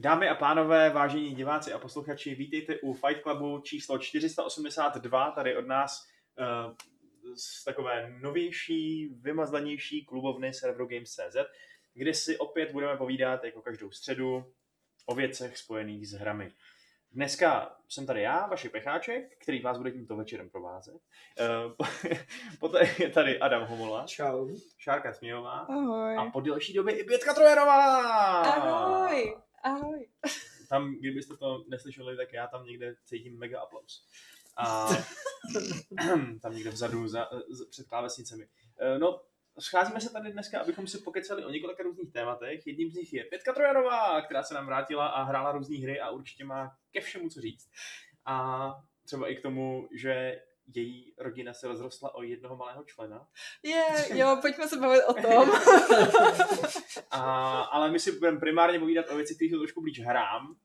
Dámy a pánové, vážení diváci a posluchači, vítejte u Fight Clubu číslo 482, tady od nás uh, z takové novější, vymazlenější klubovny serveru Games.cz, kde si opět budeme povídat jako každou středu o věcech spojených s hrami. Dneska jsem tady já, vaši pecháček, který vás bude tímto večerem provázet. Uh, poté je tady Adam Homola. Čau. Šárka Smějová. Ahoj. A po delší době i Bětka Trojerová. Ahoj. Ahoj. Tam, kdybyste to neslyšeli, tak já tam někde cítím mega aplaus. A tam někde vzadu za, za, před klávesnicemi. Eh, No, scházíme se tady dneska, abychom si pokecali o několika různých tématech. Jedním z nich je Pětka Trojanová, která se nám vrátila a hrála různé hry a určitě má ke všemu co říct. A třeba i k tomu, že její rodina se rozrostla o jednoho malého člena. Je, jo, pojďme se bavit o tom. A, ale my si budeme primárně povídat o věci, které jsou trošku blíž hrám.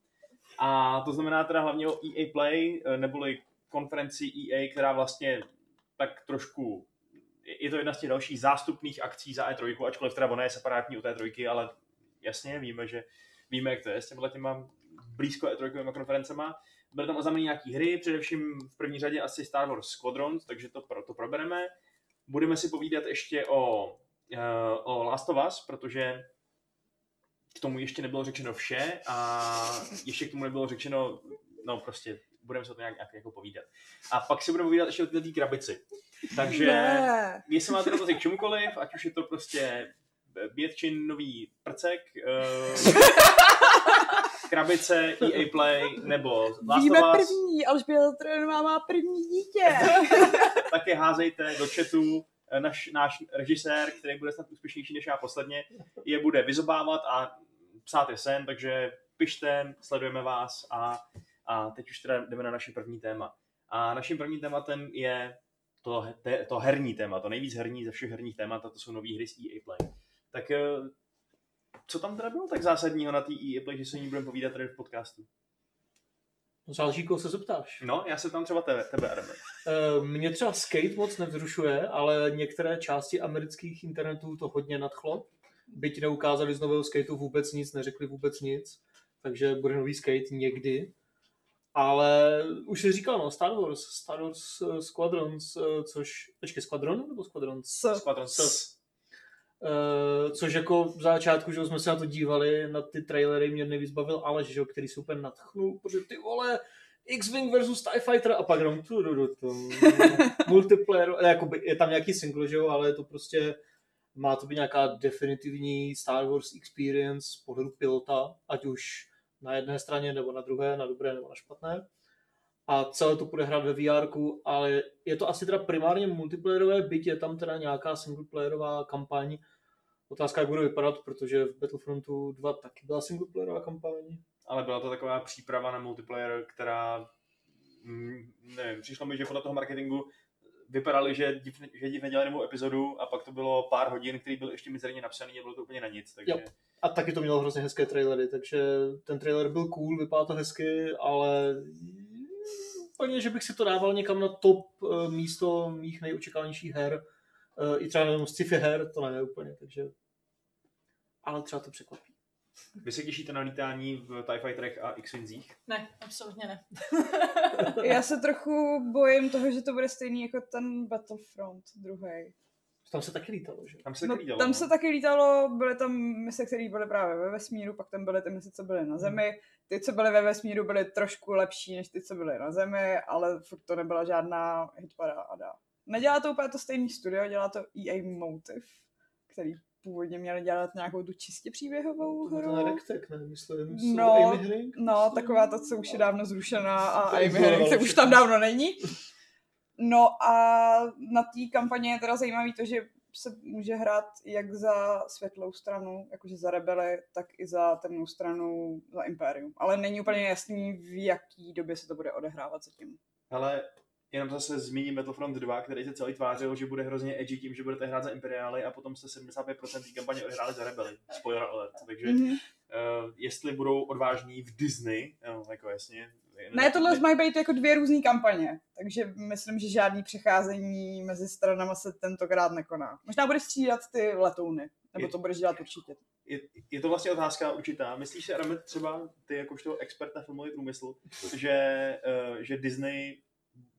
A to znamená teda hlavně o EA Play, eh, neboli konferenci EA, která vlastně tak trošku, je to jedna z těch dalších zástupných akcí za E3, ačkoliv teda ona je separátní od E3, ale jasně víme, že víme, jak to je s těmhle těma blízko E3 konferencema. Byly tam oznámeny nějaký hry, především v první řadě asi Star Wars Squadrons, takže to, pro, to probereme. Budeme si povídat ještě o, uh, o Last of Us, protože k tomu ještě nebylo řečeno vše a ještě k tomu nebylo řečeno, no prostě budeme se o tom nějak, nějak jako povídat. A pak si budeme povídat ještě o této krabici. Takže Ne. jestli máte dotazy k čemukoliv, ať už je to prostě Bětčin nový prcek, uh, krabice, EA Play nebo Last Víme of Us, první, Alžběta Trojanová má první dítě. tak je házejte do chatu. Eh, Naš, náš režisér, který bude snad úspěšnější než já posledně, je bude vyzobávat a psát je sen, takže pište, sledujeme vás a, a teď už teda jdeme na naše první téma. A naším prvním tématem je to, te, to herní téma, to nejvíc herní ze všech herních témat, a to jsou nové hry z EA Play. Tak eh, co tam teda bylo tak zásadního na té EA Play, že se o ní budeme povídat tady v podcastu? Záleží, koho se zeptáš. No, já se tam třeba tebe, tebe Adame. Eh, Mě třeba skate moc nevzrušuje, ale některé části amerických internetů to hodně nadchlo. Byť neukázali z nového skateu vůbec nic, neřekli vůbec nic, takže bude nový skate někdy. Ale už jsi říkal, no, Star Wars, Star Wars eh, Squadrons, eh, což, počkej, Squadron nebo Squadrons? S. Squadron S. Uh, což jako v začátku, že jsme se na to dívali, na ty trailery mě nejvíc bavil Aleš, že jo, který se úplně natchnul, protože ty vole, X-Wing versus TIE Fighter a pak jenom tu, tu, tu, tu, multiplayer, jakoby, je tam nějaký single, že jo, ale je to prostě, má to být nějaká definitivní Star Wars experience z pohledu pilota, ať už na jedné straně, nebo na druhé, na dobré, nebo na špatné. A celé to bude hrát ve VR, ale je to asi teda primárně multiplayerové, byť je tam teda nějaká singleplayerová kampaň. Otázka, jak bude vypadat, protože v Battlefrontu 2 taky byla singleplayerová kampaň. ale byla to taková příprava na multiplayer, která, mm, nevím, přišlo mi, že podle toho marketingu vypadali, že div, že div nedělali novou epizodu a pak to bylo pár hodin, který byl ještě mizerně napsaný a bylo to úplně na nic, takže Jo. A taky to mělo hrozně hezké trailery, takže ten trailer byl cool, vypadá to hezky, ale úplně, že bych si to dával někam na top eh, místo mých nejočekávanějších her, eh, i třeba jenom sci-fi her, to ne úplně, takže ale třeba to překvapí. vy se těšíte na lítání v TIE Fighterech a X-Wingzích? Ne, absolutně ne. Já se trochu bojím toho, že to bude stejný jako ten Battlefront druhý. Tam se taky lítalo, že? Tam se No, taky dělalo. tam se taky lítalo, byly tam mise, které byly právě ve vesmíru, pak tam byly ty mise, co byly na Zemi. Ty, co byly ve vesmíru, byly trošku lepší než ty, co byly na Zemi, ale furt to nebyla žádná hitparáda. Nedělá to úplně to stejný studio, dělá to EA Motive, který původně měli dělat nějakou tu čistě příběhovou To hru. Rektek, ne? Myslím, No, Amy Hennig, No, taková ta, co už je dávno zrušená a Amy Hennig se už tam dávno není. No a na té kampaně je teda zajímavý to, že se může hrát jak za světlou stranu, jakože za rebely, tak i za temnou stranu, za Imperium. Ale není úplně jasný, v jaký době se to bude odehrávat zatím. Hele, jenom zase zmíním Battlefront 2, který se celý tvářil, že bude hrozně edgy tím, že budete hrát za Imperiály a potom se 75% té kampaně odehráli za rebely. Spoiler alert. Takže Mm-hmm. uh, jestli budou odvážní v Disney, no, jako jasně, Ne, tohle mají být jako dvě různé kampaně, takže myslím, že žádný přecházení mezi stranama se tentokrát nekoná. Možná budeš střídat ty letouny, nebo Je- to budeš dělat určitě. je, je to vlastně otázka určitá. Myslíš si, Adame, třeba ty jakožto expert na filmový průmysl, že, uh, že Disney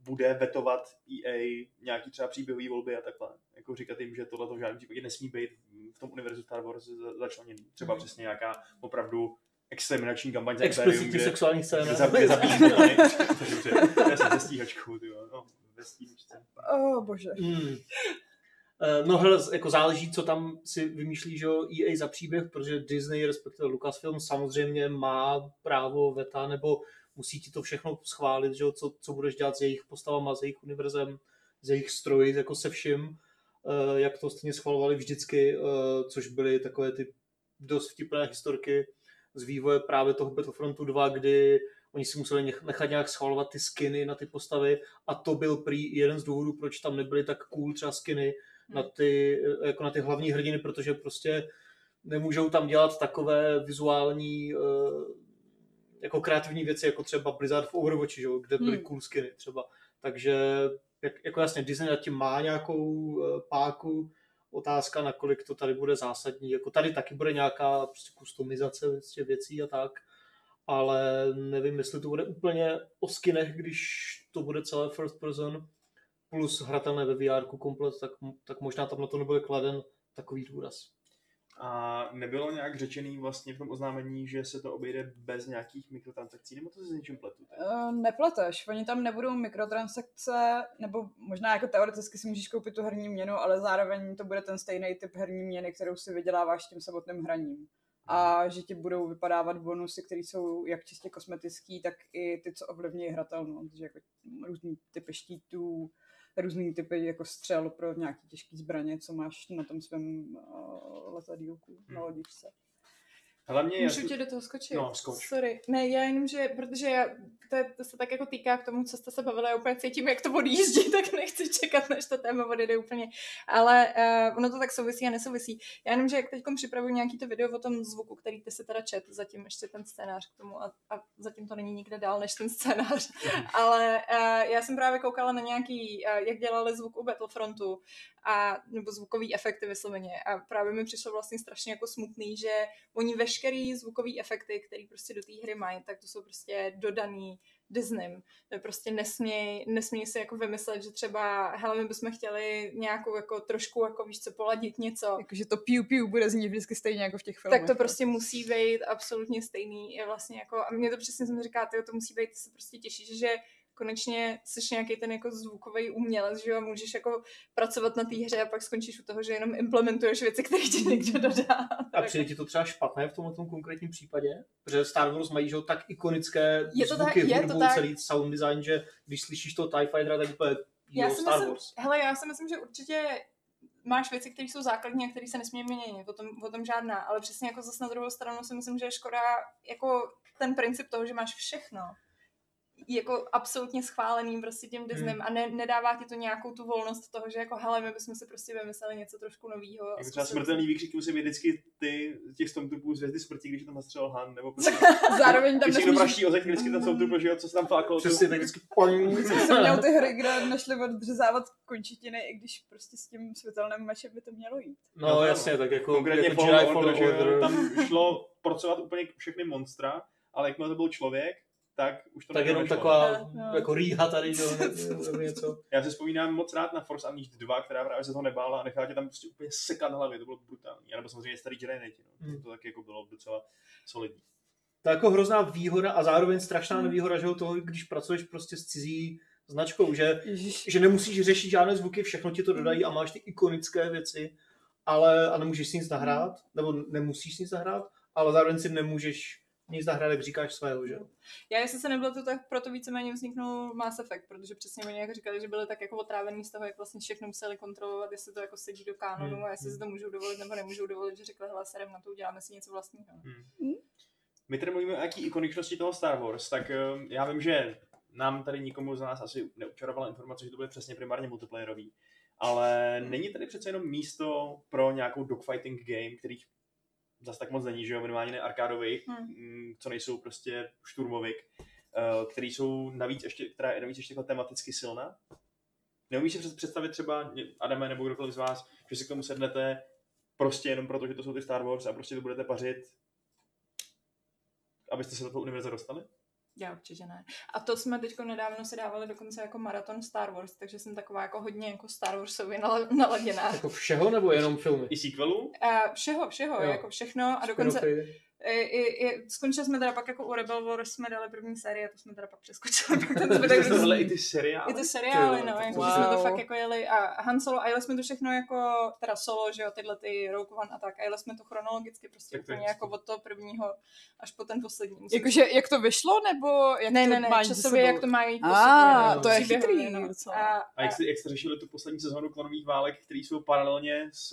bude vetovat EA nějaký třeba příběhový volby a takhle. Jako říkat jim, že tohle v žádném případě nesmí být v tom univerzu Star Wars za- začleněný. Třeba Mhm. přesně nějaká opravdu exterminační kampaň za Imperium, Explicitní kde, sexuální kde, scéna. za- kde zabíjí. Dobře, já jsem ze stíhačkou, ty no, ve stíhačce. Oh, bože. Hmm. Eh, No hele, jako záleží, co tam si vymýšlí, že jo, EA za příběh, protože Disney, respektive Lucasfilm, samozřejmě má právo veta, nebo musí ti to všechno schválit, že jo, co, co budeš dělat s jejich postavama, s jejich univerzem, s jejich stroji, jako se vším, eh, jak to stejně schvalovali vždycky, eh, což byly takové ty dost vtipné historky z vývoje právě toho Battlefrontu 2, kdy oni si museli nech- nechat nějak schvalovat ty skiny na ty postavy a to byl prý jeden z důvodů, proč tam nebyly tak cool třeba skiny na ty, jako na ty hlavní hrdiny, protože prostě nemůžou tam dělat takové vizuální eh, jako kreativní věci, jako třeba Blizzard v Overwatchi, že? kde byly Hmm. cool skiny třeba. Takže jak, jako jasně, Disney nad tím má nějakou eh, páku, otázka, nakolik to tady bude zásadní. Jako tady taky bude nějaká prostě kustomizace prostě věcí a tak, ale nevím, jestli to bude úplně o skinech, když to bude celé first person plus hratelné ve VR komplet, tak, tak možná tam na to nebude kladen takový důraz. A nebylo nějak řečený vlastně v tom oznámení, že se to obejde bez nějakých mikrotransakcí, nebo to se s něčím pletu? Uh, nepleteš, oni tam nebudou mikrotransakce, nebo možná jako teoreticky si můžeš koupit tu herní měnu, ale zároveň to bude ten stejný typ herní měny, kterou si vyděláváš tím samotným hraním. A že ti budou vypadávat bonusy, které jsou jak čistě kosmetický, tak i ty, co ovlivní hratelnost, že jako různý typy štítů, různý typy jako střel pro nějaký těžký zbraně, co máš na tom svém uh, letadílku na Hmm. lodičce. Hlavně já Můžu tě do toho skočit? No, skoč. Sorry. Ne, já jenom, že, protože já, to, je- to se tak jako týká k tomu, co jste se bavili, já úplně cítím, jak to odjíždí, tak nechci čekat, než to téma odjede úplně. Ale uh, ono to tak souvisí a nesouvisí. Já jenom, že jak teď připravuju nějaký to video o tom zvuku, který ty si teda čet, zatím ještě ten scénář k tomu a, a zatím to není nikde dál než ten scénář. Ale uh, já jsem právě koukala na nějaký, uh, jak dělali zvuk u Battlefrontu a, nebo zvukový efekty vysloveně a právě mi přišlo vlastně strašně jako smutný, že oni veškerý zvukový efekty, který prostě do té hry mají, tak to jsou prostě dodaný Disneym. To je prostě nesměj, nesměj si jako vymyslet, že třeba, hele, my bychom chtěli nějakou jako trošku, jako víš co, poladit něco, Jakože to piu piu bude znít vždycky stejně jako v těch filmech. tak to prostě musí být absolutně stejný. Je vlastně jako, a mě to přesně jsem říká, to musí být, se prostě těšíš, že konečně jsi nějaký ten jako zvukový umělec, že jo, můžeš jako pracovat na té hře a pak skončíš u toho, že jenom implementuješ věci, které ti někdo dodá. A přijde ti to třeba špatné v tomhle tom konkrétním případě? Protože Star Wars mají že, tak ikonické Je to zvuky, tak- je to hudbu, tak. celý sound design, že když slyšíš to TIE Fightera, tak úplně Já si Star myslím, Wars. hele, já si myslím, že určitě máš věci, které jsou základní a které se nesmí měnit, o tom, o tom žádná, ale přesně jako zase na druhou stranu si myslím, že je škoda jako ten princip toho, že máš všechno jako absolutně schváleným prostě tím Disneym a ne, nedává ti to nějakou tu volnost toho, že jako hele, my bychom si prostě vymysleli něco trošku novýho. a Jako třeba smrtelný výkřik musí být vždycky ty z těch Stormtroopů z Hvězdy smrti, když je tam nastřelil Han, nebo prostě, Zároveň tam když praští ozek, vždycky ten Stormtrooper, že jo, co se tam fláklo. Přesně, tak vždycky jsem měl ty hry, kde nešli odřezávat končetiny, i když prostě s tím světelným mečem by to mělo jít. No jasně, tak jako, Konkrétně jako Jedi Order, že jo, Order. tam šlo pracovat úplně všechny monstra, ale jakmile to byl člověk, tak už to tak jenom nešlo. taková No. jako rýha tady, nebo něco. Já si vzpomínám moc rád na Force Unleashed 2, která právě se toho nebála a nechala tě tam prostě úplně sekat hlavy, to bylo brutální. A nebo samozřejmě starý Jedi Knighti, no. Hmm. to taky jako bylo docela solidní. To je jako hrozná výhoda a zároveň strašná Hmm. nevýhoda, že toho, když pracuješ prostě s cizí značkou, že, Ježiš. že nemusíš řešit žádné zvuky, všechno ti to dodají a máš ty ikonické věci, ale a nemůžeš si nic nahrát, nebo nemusíš si nic nahrát, ale zároveň si nemůžeš nic nahrát, jak říkáš svého, že jo. Já jestli se nebylo to, tak proto víceméně vzniknul Mass Effect, protože přesně oni jak říkali, že byli tak jako otrávený z toho, jak vlastně všechno museli kontrolovat, jestli to jako sedí do kánonu Hmm. a jestli si to můžou dovolit nebo nemůžou dovolit, že řekli, hele, serem na to, uděláme si něco vlastního. My tady mluvíme o jaký ikoničnosti toho Star Wars, tak eh, já vím, že nám tady nikomu z nás asi neučarovala informace, že to bude přesně primárně multiplayerový, ale není tady přece jenom místo pro nějakou dogfighting game, kterých zase tak moc není, že jo, minimálně ne arkádových, Hmm. mm, co nejsou prostě šturmovik. uh, který jsou navíc ještě, která je navíc ještě tematicky silná. Neumíš si před- představit třeba, Adame nebo kdokoliv z vás, že si k tomu sednete prostě jenom proto, že to jsou ty Star Wars a prostě to budete pařit, abyste se do toho univerza dostali? Já určitě ne. A to jsme teď nedávno si dávali dokonce jako maraton Star Wars, takže jsem taková jako hodně jako Star Warsově nala- naladěná. Jako všeho nebo jenom filmy? I sequelů? A všeho, všeho, Jo. jako všechno a dokonce Spin-offy? I, i, i, skončili jsme teda pak jako u Rebel Wars, jsme dali první série, to jsme teda pak přeskočili, pak ten zbytek Jste tohle i ty seriály? I ty seriály, Ty no, jako, wow. jsme to fakt jako jeli a Han Solo, a jeli jsme to všechno jako, teda solo, že jo, tyhle ty Rogue One a tak, a jeli jsme to chronologicky prostě Tak to úplně jako od toho prvního až po ten poslední. Jakože, jak to vyšlo, nebo jak ne, to ne, ne, mají časově, sebou? jak to mají po A, sobě, to je chytrý no. docela. A, A jak jste, jak jste řešili tu poslední sezónu klonových válek, které jsou paralelně s,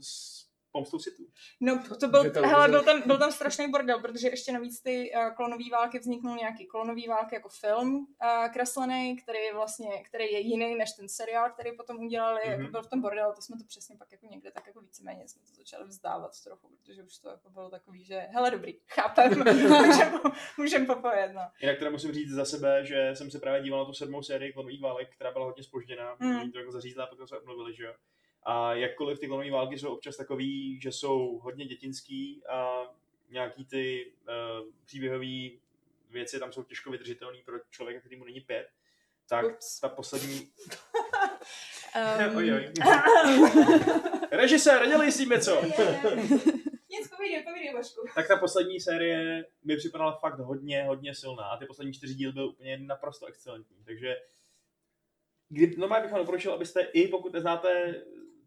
s Pomstou Sithů? No, to byl, televize- hele, byl tam, byl tam strašný bordel, protože ještě navíc ty uh, klonové války vzniknul nějaký klonový války jako film uh, kreslený, který je vlastně, který je jiný než ten seriál, který potom udělali, mm-hmm. Mhm. jako byl v tom bordel, to jsme to přesně pak jako někde tak jako víceméně jsme to začali vzdávat trochu, protože už to jako bylo takový, že hele dobrý, chápem, můžem, můžem popojet, no. Jinak teda musím říct za sebe, že jsem se právě díval na tu sedmou sérii klonových válek, která byla hodně spožděná, Mm. mm. to jako zařízla a potom se obnovili, že jo. A jakkoliv ty klonové války jsou občas takový, že jsou hodně dětinský a nějaký ty uh, příběhové věci tam jsou těžko vydržitelné pro člověka, který mu není pět, tak Ups. ta poslední... Um. Režisér, nedělej s tím něco! Nic, povídej, povídej, Vašku. tak ta poslední série mi připadala fakt hodně, hodně silná a ty poslední čtyři díly byly úplně naprosto excelentní, takže kdy, normálně bych vám doporučil, abyste i pokud neznáte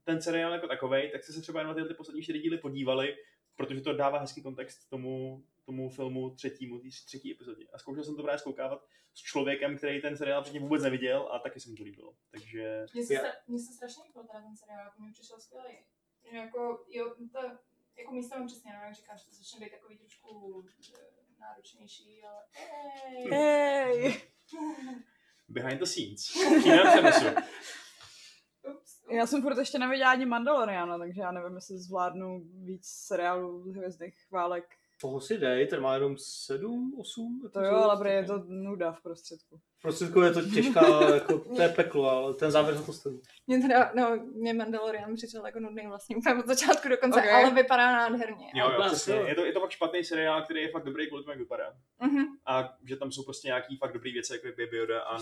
ten seriál jako takovej, tak jste se třeba jenom na ty poslední čtyři díly podívali, protože to dává hezký kontext tomu, tomu filmu třetímu, té třetí epizodě. A zkoušel jsem to právě zkoukávat s člověkem, který ten seriál předtím vůbec neviděl a taky se mu to líbilo. Takže Mně se, Já- mně se strašně líbil teda ten seriál, jako mi přišel skvělý. Že Jako, jo, to, jako místa mám přesně, no, jak říkáš, to začne být takový trošku eh, náročnější, ale ej. Hej. behind the scenes. Přímém přenosu. Já jsem furt ještě neviděla ani Mandaloriana, takže já nevím, jestli zvládnu víc seriálů hvězdných válek. Toho si dej, ten má jenom 7, 8. To jo, ale prý je to nuda v prostředku. Prostředku je to těžká, jako, to je peklo, ale ten závěr za to stojí. Mě teda, no, mě Mandalorian přišel jako nudný vlastně úplně od začátku do konce, Ok. ale vypadá nádherně. Jo, jo, Vlastně, přesně. Je to, je to fakt špatný seriál, který je fakt dobrý kvůli tomu, jak vypadá. Mhm. A že tam jsou prostě nějaký fakt dobrý věci, jako je Baby Yoda, a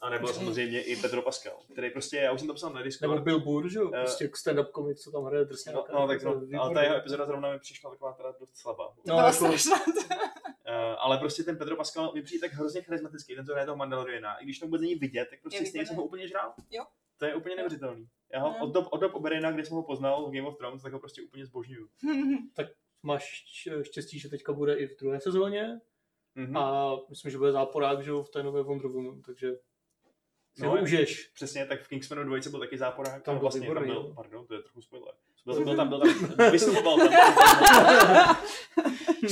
A nebo samozřejmě i Pedro Pascal, který prostě, já už jsem to psal na Discord. Nebo Bill Burr, že jo? Eh, Prostě stand-up komik, co tam hraje No, drsňáka. no, tak no, ale ta jeho epizoda zrovna mi přišla taková teda dost slabá. No, byla jako-. Uh, ale prostě ten Pedro Pascal mi přijde tak hrozně charismatický, ten to hraje toho Mandaloriana. I když to vůbec není vidět, tak prostě stejně jsem ho úplně žral. Jo. To je úplně neuvěřitelný. Já ho No. od dob, od dob Oberina, kdy jsem ho poznal v Game of Thrones, tak ho prostě úplně zbožňuju. Máš šť- štěstí, že teďka bude i v druhé sezóně Mhm. a myslím, že bude záporák, že jo, v té nové Wonder Woman, takže si No, užiješ. Přesně, tak v Kingsmanu 2 byl taky záporák. Tam no, byl vlastně, tam výborný, byl, no. pardon, to je trochu spoiler. Byl, byl tam, byl tam, vystupoval tam.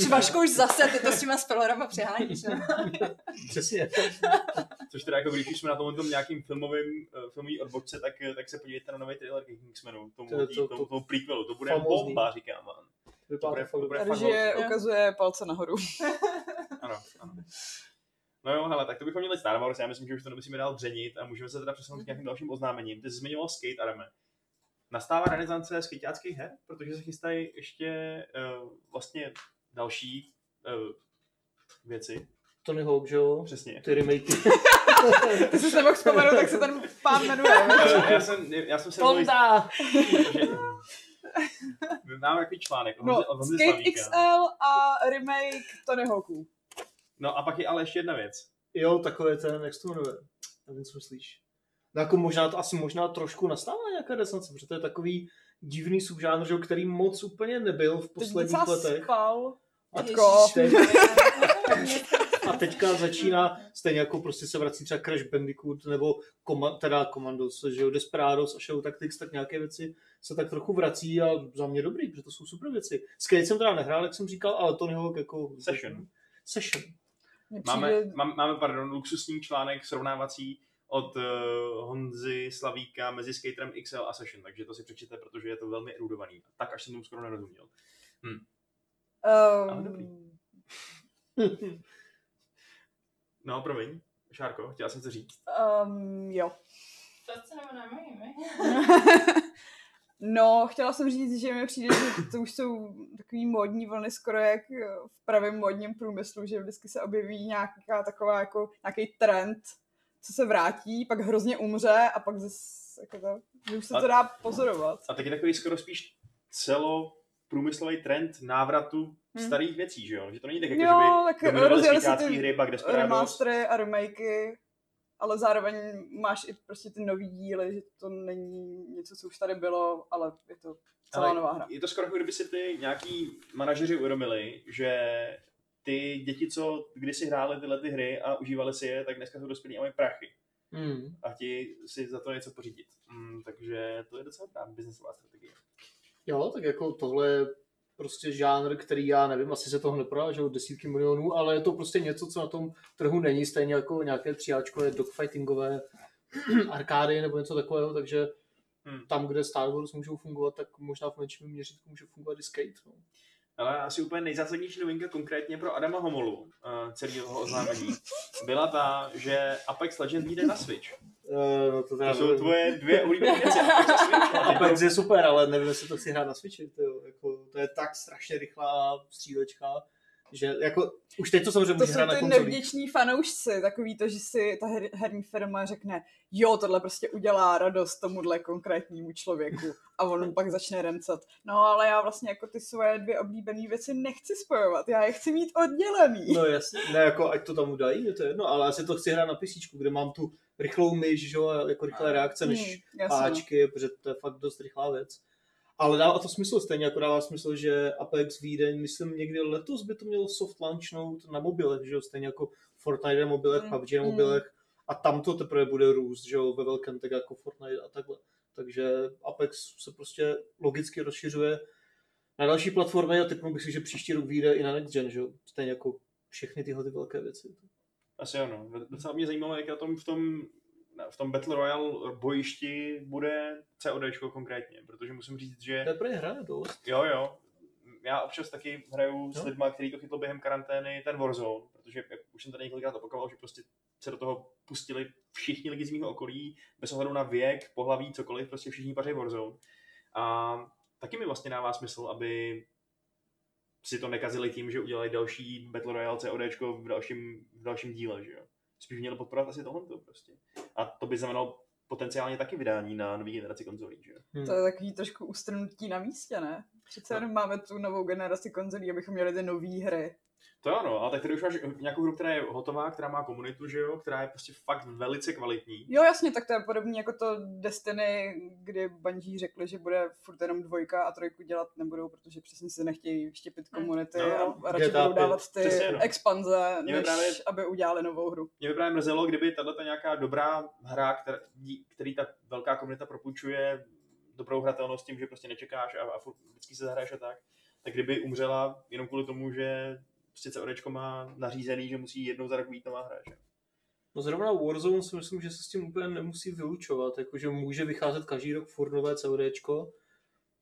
Vašku už zase, ty to s těma spoilerama přeháníš, no. Přesně. Což teda jako když jsme na tom, tom nějakým filmovým, uh, filmový odbočce, tak, eh, tak se podívejte na nový trailer Kingsmanu, tomu, To to, to- to, to- tomu prequelu, to bude bomba, říkám vám. Vypadá fakt Režie ukazuje palce nahoru. Ano, ano. No jo, hele, tak to bychom měli Star Wars, já myslím, že už to nemusíme dál dřenit a můžeme se teda přesunout k nějakým dalším oznámením. Ty jsi zmiňoval skate, Adame. Nastává renesance skateáckých her, protože se chystají ještě uh, vlastně další uh, věci. Tony Hawk, že jo? Přesně. Ty remakey. Ty jsi se nemohl vzpomenout, tak se ten pán jmenuje. Uh, já, jsem, já jsem se Honda! že, Máme takový článek. No, Skate Slavíka. XL a remake Tony Hawků. No a pak je ale ještě jedna věc. Jo, takové ten, jak se to jmenuje? Nevím, co myslíš. No jako možná, to asi možná trošku nastává nějaká resonance, protože to je takový divný subžánr, že jo, který moc úplně nebyl v posledních letech. spal. A Atko. a teďka začíná, stejně jako prostě se vrací třeba Crash Bandicoot nebo koma, teda Commandos, že jo, Desperados a Show Tactics, tak nějaké věci se tak trochu vrací a za mě dobrý, protože to jsou super věci. Skate jsem teda nehrál, jak jsem říkal, ale Tony Hawk jako... Session. Session. Máme, máme, pardon, luxusní článek srovnávací od uh, Honzy Slavíka mezi Skaterem XL a Session, takže to si přečtěte, protože je to velmi erudovaný. Tak až jsem tomu skoro nerozuměl. Ale dobrý. No, promiň. Šárko, chtěla jsem to říct. Um, jo. To se nebo ne, No, chtěla jsem říct, že mi přijde, že to už jsou takový módní vlny skoro jak v pravém módním průmyslu, že vždycky se objeví nějaká taková jako nějaký trend, co se vrátí, pak hrozně umře a pak zase jako to, že už se A- to dá pozorovat. A taky takový skoro spíš celo průmyslový trend návratu Hmm. starých věcí, že jo? Že to není tak, jako, Jo, že tak by dominovali rozjeli se stříkácký ty hry, pak Desperados. Remastery a remakey, ale zároveň máš i prostě ty nový díly, že to není něco, co už tady bylo, ale je to celá Ale nová hra. Je to skoro jako kdyby si ty nějaký manažeři uvědomili, že ty děti, co kdysi hrály tyhle ty hry a užívali si je, tak dneska jsou dospělí a mají prachy. Hmm. A ti si za to něco pořídit. Mm, takže to je docela právě biznesová strategie. Jo, tak jako tohle je prostě žánr, který já nevím, asi se toho neprodá, že jo, desítky milionů, ale je to prostě něco, co na tom trhu není, stejně jako nějaké tříáčkové dogfightingové arkády nebo něco takového, takže Hmm. tam, kde Star Wars můžou fungovat, tak možná v menším měřítku může fungovat i skate. No. Ale asi úplně nejzásadnější novinka konkrétně pro Adama Homolu uh, celého oznámení byla ta, že Apex Legends vyjde na Switch. Uh, no to, To jsou nevím. tvoje dvě oblíbené věci. Apex je super, ale nevím, jestli to chci hrát na Switchi. To, jo. jako, to je tak strašně rychlá střílečka, že jako, už teď to samozřejmě To může jsou hrát na ty konzolích. nevděční fanoušci, takový to, že si ta her, herní firma řekne, jo, tohle prostě udělá radost tomuhle konkrétnímu člověku a on pak začne rencat. No ale já vlastně jako ty svoje dvě oblíbené věci nechci spojovat, já je chci mít oddělený. No jasně, ne jako ať to tam udají, je to jedno, ale já si to chci hrát na PC, kde mám tu rychlou myš, že jo, jako rychlé reakce než Hmm, páčky, protože to je fakt dost rychlá věc. Ale dává to smysl, stejně jako dává smysl, že Apex vyjde, myslím někdy letos by to mělo soft launchnout na mobilech, že jo, stejně jako Fortnite na mobilech, Mm, PUBG na mm. mobilech a tam to teprve bude růst, že jo, ve velkém, tak jako Fortnite a takhle. Takže Apex se prostě logicky rozšiřuje na další platformy a typnu bych si, že příští rok vyjde i na Next Gen, že jo, stejně jako všechny tyhle ty velké věci. Asi ano. Docela mě zajímalo, jak na tom v tom, v tom Battle Royale bojišti bude CODčko konkrétně, protože musím říct, že To je pro ně hraje dost. jo, jo, já občas taky hraju s Jo. lidmi, který to chytlo během karantény, ten Warzone, protože jak už jsem tady několikrát opakoval, že prostě se do toho pustili všichni lidi z mého okolí, bez ohledu na věk, pohlaví, cokoliv, prostě všichni paří Warzone. A taky mi vlastně dává smysl, aby si to nekazili tím, že udělají další Battle Royale CODčko v dalším, v dalším díle, že jo. Spíš měli podporovat asi tohle prostě. A to by znamenalo potenciálně taky vydání na nový generaci konzolí, že jo. Hm. To je takový trošku ustrnutí na místě, ne? Přece No. jenom máme tu novou generaci konzolí, abychom měli ty nové hry. To ano, ale tak tady už máš nějakou hru, která je hotová, která má komunitu, že jo, která je prostě fakt velice kvalitní. Jo, jasně, tak to je podobně jako to Destiny, kdy Bungie řekli, že bude furt jenom dvojka a trojku dělat nebudou, protože přesně se nechtějí štěpit komunity No, a radši GTA budou dávat ty přesně, no. expanze, Mě než právě- aby udělali novou hru. Mě by právě mrzelo, kdyby tato nějaká dobrá hra, která, který ta velká komunita propůjčuje dobrou hratelnost tím, že prostě nečekáš a, a furt vždycky se zahraješ a tak, tak kdyby umřela jenom kvůli tomu, že prostě CODčko má nařízený, že musí jednou za rok být nová hra, že? No zrovna Warzone si myslím, že se s tím úplně nemusí vylučovat, jakože může vycházet každý rok furt nové CODčko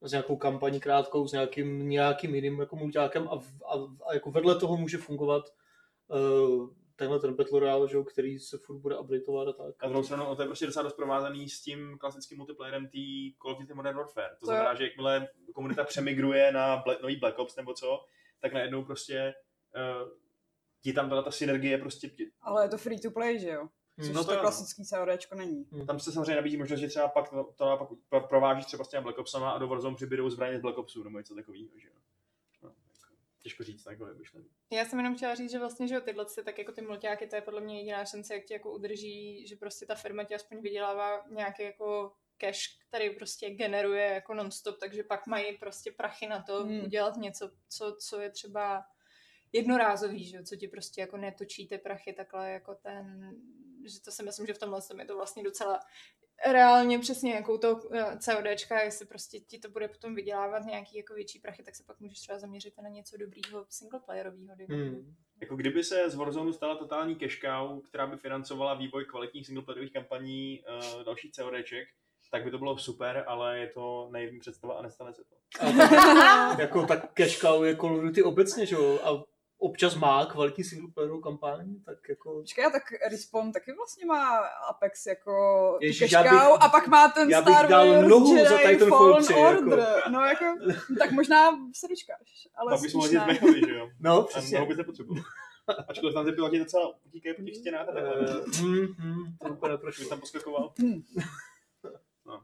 s nějakou kampaní krátkou, s nějakým, nějakým jiným jako mulťákem a, v- a, a, jako vedle toho může fungovat uh, tenhle ten Battle Royale, že, který se furt bude updateovat a tak. A druhou stranu, to je prostě docela dost provázaný s tím klasickým multiplayerem tý Call of Duty Modern Warfare. To, To znamená, jo. že jakmile komunita přemigruje na Black, nový Black Ops nebo co, tak najednou prostě ti tam byla ta synergie prostě, Ale je to free to play, že jo? Což Hmm. No no to to, no. klasický CODčko není. tam se samozřejmě nabízí možnost, že třeba pak to, to pro- provážíš třeba s těmi Black Opsama a do Warzone přibydou zbraně z Black Opsů nebo něco takového, že jo. No, jako, těžko říct takhle myšlení. Já jsem jenom chtěla říct, že vlastně, že jo, tyhle ty, tak jako ty mulťáky, to je podle mě jediná šance, jak tě jako udrží, že prostě ta firma ti aspoň vydělává nějaký jako cash, který prostě generuje jako non-stop, takže pak mají prostě prachy na to Hmm. udělat něco, co, co je třeba jednorázový, že jo, co ti prostě jako netočí ty prachy takhle jako ten, že to si myslím, že v tomhle tom je to vlastně docela reálně přesně jakou to eh, CODčka, jestli prostě ti to bude potom vydělávat nějaký jako větší prachy, tak se pak můžeš třeba zaměřit na něco dobrýho singleplayerového. tomu. Hmm. Jako kdyby se z Warzone stala totální cash cow, která by financovala vývoj kvalitních singleplayerových kampaní uh, dalších CODček, tak by to bylo super, ale je to naivní představa a nestane se to. A tak, jako tak cash cow je Call of Duty obecně, že jo, a občas má kvalitní singleplayerovou kampaň, tak jako... Počkej, a tak Respawn taky vlastně má Apex jako Ježiš, já bych- a pak má ten já bych Star dal Wars nohu Jedi za Titanfall Fallen 3, jako. Order. No jako, tak možná se dočkáš, ale Pak hodit ne. mechovi, že jo? No, A přesně. nohu bys nepotřeboval. Ačkoliv tam ty piloti docela utíkají po těch stěnách a takhle. Eh, hm, hm, to úplně neprošlo. tam poskakoval? Hmm. No.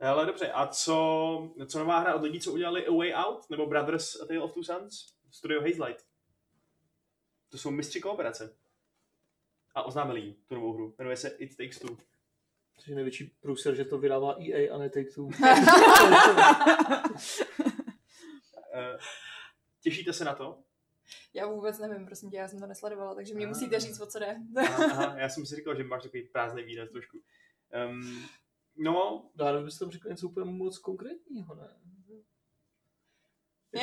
Ale dobře, a co, co nová hra od lidí, co udělali A Way Out? Nebo Brothers A Tale of Two Sons? Studio Hazelight. To jsou mistři kooperace. A oznámili jí tu novou hru. Jmenuje se It Takes Two. Což je největší průser, že to vydává EA a ne Take-Two. Eh, Těšíte se na to? Já vůbec nevím, prosím tě, já jsem to nesledovala, takže mě Ah. musíte říct, o co jde. Aha, aha, já jsem si říkal, že máš takový prázdný výraz trošku. Um, no, Dále byste tam řekl něco úplně moc konkrétního, ne?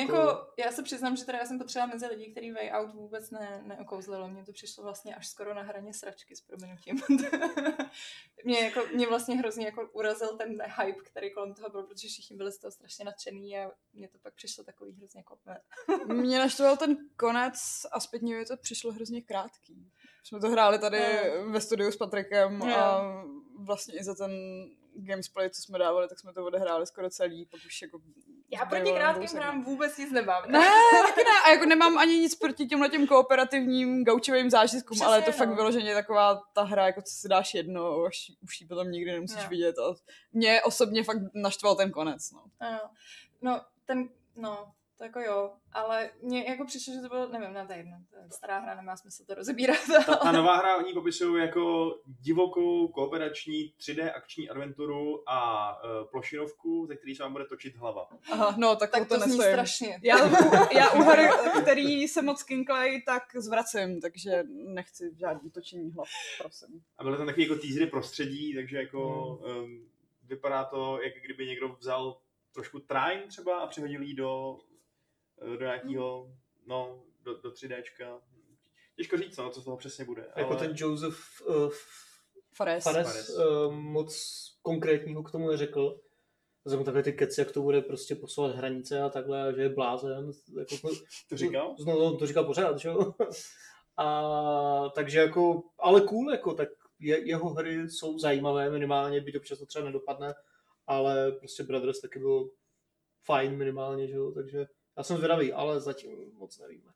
Jako, já se přiznám, že teda já jsem potřeba mezi lidi, který Way Out vůbec ne, neokouzlilo. Mně to přišlo vlastně až skoro na hraně sračky s prominutím. mě, jako, mě vlastně hrozně jako urazil ten hype, který kolem toho byl, protože všichni byli z toho strašně nadšený a mně to pak přišlo takový hrozně jako... Mě naštval ten konec a zpětně mi to přišlo hrozně krátký. Jsme to hráli tady No. ve studiu s Patrikem Jo. a vlastně i za ten gamesplay, co jsme dávali, tak jsme to odehráli skoro celý, pak už jako... Já proti krátkým hrám vůbec nic nemám. Ne, taky ne. A jako nemám ani nic proti těmhle těm kooperativním gaučovým zážitkům, Přesně, ale je to no. fakt vyloženě taková ta hra, jako co si dáš jedno, až už ji potom nikdy nemusíš No. vidět. A mě osobně fakt naštval ten konec. No. No, ten, no, to jako jo, ale mně jako přišlo, že to bylo, nevím, ne, to je jedno, to je stará hra, nemá smysl to rozebírat. ta, ta nová hra oni popisují jako divokou kooperační 3D akční adventuru a uh, plošinovku, ze který se vám bude točit hlava. Aha, no, tak, tak to, to, zní nestojím. strašně. Já, já u her, který se moc kinklej, tak zvracím, takže nechci žádný točení hlav, prosím. A byly tam taky jako teasery prostředí, takže jako um, vypadá to, jak kdyby někdo vzal trošku Trine třeba a přehodil jí do, do nějakého, no, do, do 3Dčka. Těžko říct, no, co z toho přesně bude. Jako ale... ten Joseph uh, Fares. Fares, Fares. uh, moc konkrétního k tomu neřekl. Jsem takové ty keci, jak to bude prostě posouvat hranice a takhle, a že je blázen. Jako, To říkal? No, on to říkal pořád, že jo? A takže jako, ale cool, jako, tak je, jeho hry jsou zajímavé minimálně, byť občas to třeba nedopadne, ale prostě Brothers taky bylo fajn minimálně, že jo, takže já jsem zvědavý, ale zatím moc nevíme.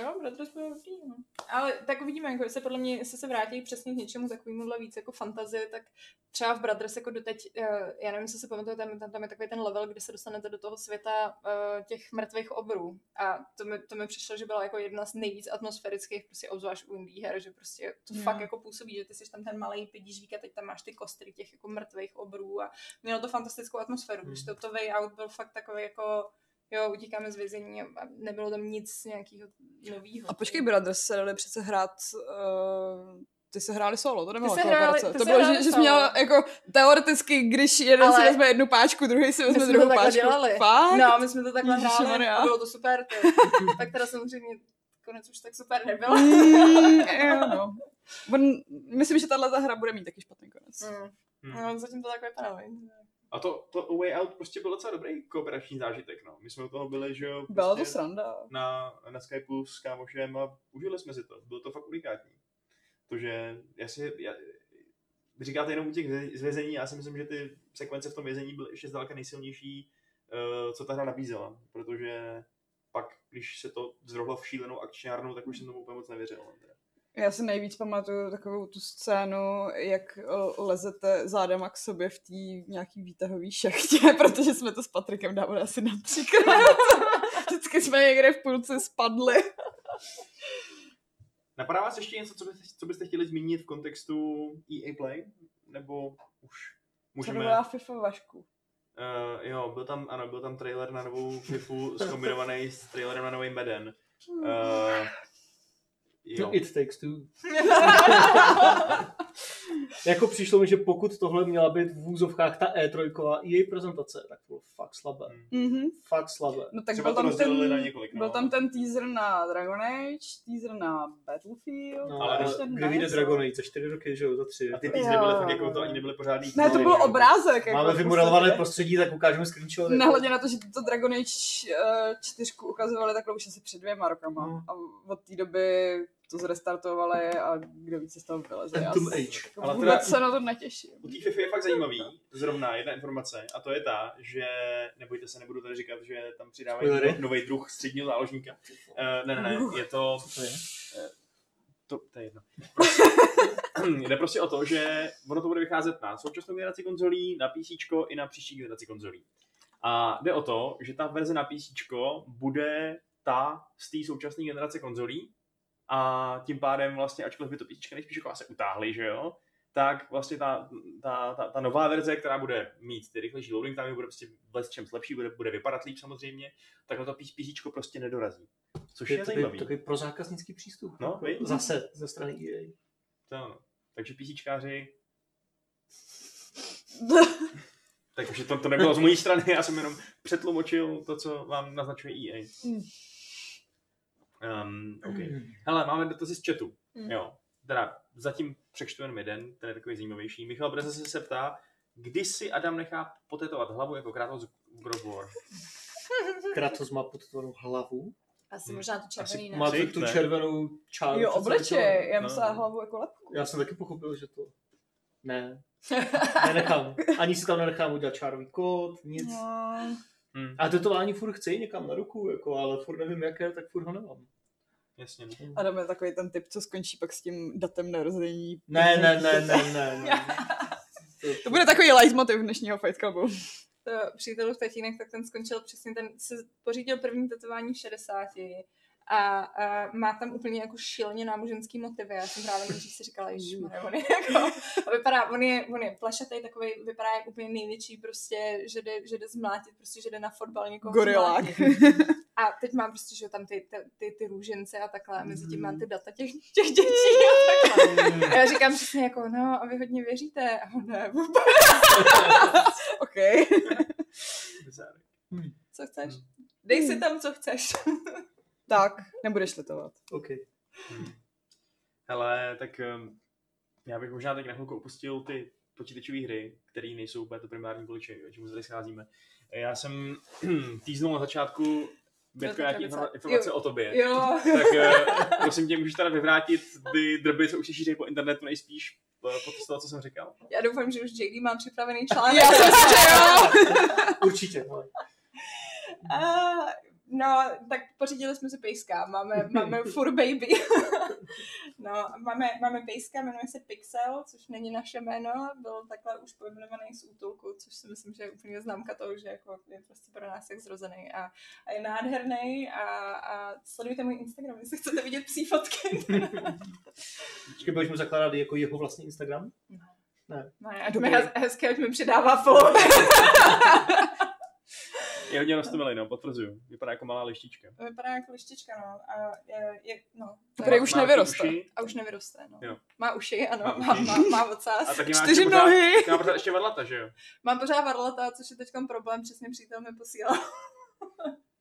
Jo, Brothers byl dobrý, no. Ale tak uvidíme, jako se podle mě, jestli se vrátí přesně k něčemu takovémuhle víc jako fantazie, tak třeba v Brothers jako doteď, eh, já nevím, jestli se pamatujete, tam, tam, tam je takový ten level, kde se dostanete do toho světa eh, těch mrtvých obrů. A to mi, to mi přišlo, že byla jako jedna z nejvíc atmosférických, prostě obzvlášť u indie her, že prostě to Jo. fakt jako působí, že ty jsi tam ten malý pidížvík a teď tam máš ty kostry těch jako mrtvých obrů a mělo to fantastickou atmosféru, když to, to Way Out byl fakt takový jako jo, utíkáme z vězení a nebylo tam nic nějakého nového. A počkej, Brothers se dali přece hrát, uh, ty se hráli solo, to nebylo se hráli- kooperace. ty To se bylo, hráli že, že jsi měl jako teoreticky, když jeden Ale- si vezme jednu páčku, druhý si vezme druhou to páčku. dělali. Fakt? No, my jsme to takhle hráli Ježišmarja. a bylo to super. Ty. tak teda samozřejmě konec už tak super nebyl. Mm, jo, no. On, myslím, že tahle hra bude mít taky špatný konec. Mm. Hmm. No, zatím to tak vypadá. A to, to A Way Out prostě byl docela dobrý kooperační zážitek, no. My jsme u toho byli, že jo, Byla to prostě sranda. na, na Skypeu s kámošem a užili jsme si to. Bylo to fakt unikátní. Protože já si, já, říkáte jenom u těch vě- z vězení, já si myslím, že ty sekvence v tom vězení byly ještě zdaleka nejsilnější, uh, co ta hra nabízela. Protože pak, když se to zrohlo v šílenou akčňárnu, tak už jsem tomu úplně moc nevěřil. no, teda. Já si nejvíc pamatuju takovou tu scénu, jak eh, lezete zádama k sobě v té nějaký výtahový šachtě, protože jsme to s Patrikem dávali asi na třikrát. Vždycky jsme někde v půlce spadli. Napadá vás ještě něco, co byste, co byste chtěli zmínit v kontextu EA Play? Nebo už Co můžeme... byla FIFA Vašku? Uh, jo, byl tam, ano, byl tam trailer na novou FIFU zkombinovaný s trailerem na nový Madden. Uh, jo. It takes two. jako přišlo mi, že pokud tohle měla být v vůzovkách ta E3 a její prezentace, tak to bylo fakt slabé. Mhm. Fakt slabé. No tak Třeba byl tam, rozdělili na ten, několik, no. byl tam ten teaser na Dragon Age, teaser na Battlefield. No, ale kde vyjde. Dragon Age? Za čtyři roky, že jo? Za tři. A ty teasery byly fakt jako to ani nebyly pořádný. Ne, to byl obrázek. Jako Máme vymodelované prostředí, tak ukážeme screenshot. jako- Nehledě na to, že to Dragon Age uh, 4 ukazovali takhle už asi před dvěma rokama. No. A od té doby to zrestartovali a kdo víc se z toho vyleze. Já Anthem s- Age. jako Ale vůbec teda- se na to netěším. U té FIFA je fakt zajímavý, zrovna jedna informace, a to je ta, že, nebojte se, nebudu tady říkat, že tam přidávají Spoilery? nový druh středního záložníka. Uh, ne, ne, ne, je to, Co to je? to, to je jedno. Jde prostě o to, že ono to bude vycházet na současnou generaci konzolí, na PC i na příští generaci konzolí. A jde o to, že ta verze na PC bude ta z té současné generace konzolí a tím pádem vlastně, ačkoliv by to PC nejspíš jako se utáhly, že jo, tak vlastně ta, ta, ta, ta, nová verze, která bude mít ty rychlejší loading timey, bude prostě v čem lepší, bude, bude vypadat líp samozřejmě, tak na to PC prostě nedorazí. Což To je, je zajímavý. takový, takový prozákaznický přístup. No, Jako viď? Zase ze strany EA. To ano. Takže PCčkáři, takže to, to nebylo z mojí strany, já jsem jenom přetlumočil to, co vám naznačuje EA. Mm. Um, okay. Hele, máme dotazy z chatu. Mm. Jo. Teda zatím přečtu jenom jeden, ten je takový zajímavější. Michal Breze se ptá, kdy si Adam nechá potetovat hlavu jako Kratos v God of War? Kratos má pod tvoru hlavu. Asi možná to červený, ne? Má tu, tu červenou čáru. Jo, obličej. celým Já No. myslela hlavu jako lepku. Já jsem taky pochopil, že to... Ne. Nenechám. Ani si tam nenechám udělat čárový kód, nic. No. Hm, A tetování furt chci někam na ruku, jako, ale furt nevím jaké, tak furt ho nemám. Jasně. No. Adam je takový ten typ, co skončí pak s tím datem narození. Ne, ne, ne, ne, ne. ne. To bude takový leitmotiv dnešního Fight Clubu. to přítelův tatínek, tak ten skončil přesně, ten se pořídil první tetování v 60 a, a má tam úplně jako šíleně náboženský motivy. Já jsem právě nejdřív si říkala, že on je jako, a vypadá, on je, on je plešatý takový, vypadá jako úplně největší prostě, že jde, že jde zmlátit, prostě, že jde na fotbal někoho Gorilák. zmlátit. A teď mám prostě, že tam ty, ty, ty, ty růžence a takhle, a mezi tím mám ty data těch, těch dětí a takhle. A já říkám přesně jako, no a vy hodně věříte. A on ne, vůbec. OK. Co chceš? Dej si tam, co chceš. Tak, nebudeš litovat. OK. Hele, tak um, já bych možná teď na chvilku opustil ty počítačové hry, které nejsou úplně to primární kvůli čemu čemu se tady scházíme. Já jsem týznul na začátku Bětko, informa- informace Jo. o tobě. Jo. Tak uh, prosím tě, můžeš teda vyvrátit ty drby, co už se šíří po internetu nejspíš pod toho, co jsem říkal. Já doufám, že už JD má připravený článek. Já jsem si že jo. Určitě. Ale. No, tak pořídili jsme si pejska. Máme, máme fur baby. no, máme, máme pejska, jmenuje se Pixel, což není naše jméno. Byl takhle už pojmenovaný z útulku, což si myslím, že je úplně známka toho, že jako je prostě pro nás jak zrozený. A, a je nádherný a, a sledujte můj Instagram, jestli chcete vidět psí fotky. Počkej, budeš mu zakládat jako jeho vlastní Instagram? Ne, ať Dobrý. mi hez, hezké, ať mi přidává follow. Je hodně rostomilý, no, potvrzuju. Vypadá jako malá lištička. Vypadá jako lištička, no. A je, je, no. Který už Má nevyroste. uši A už nevyroste, no. Jo. Má uši, ano, Má má, uši. má, má ocas. A taky má Čtyři ještě pořád, nohy. má pořád ještě vadlata, že jo? Mám pořád varlata, což je teď problém, přesně přítel mi posílal.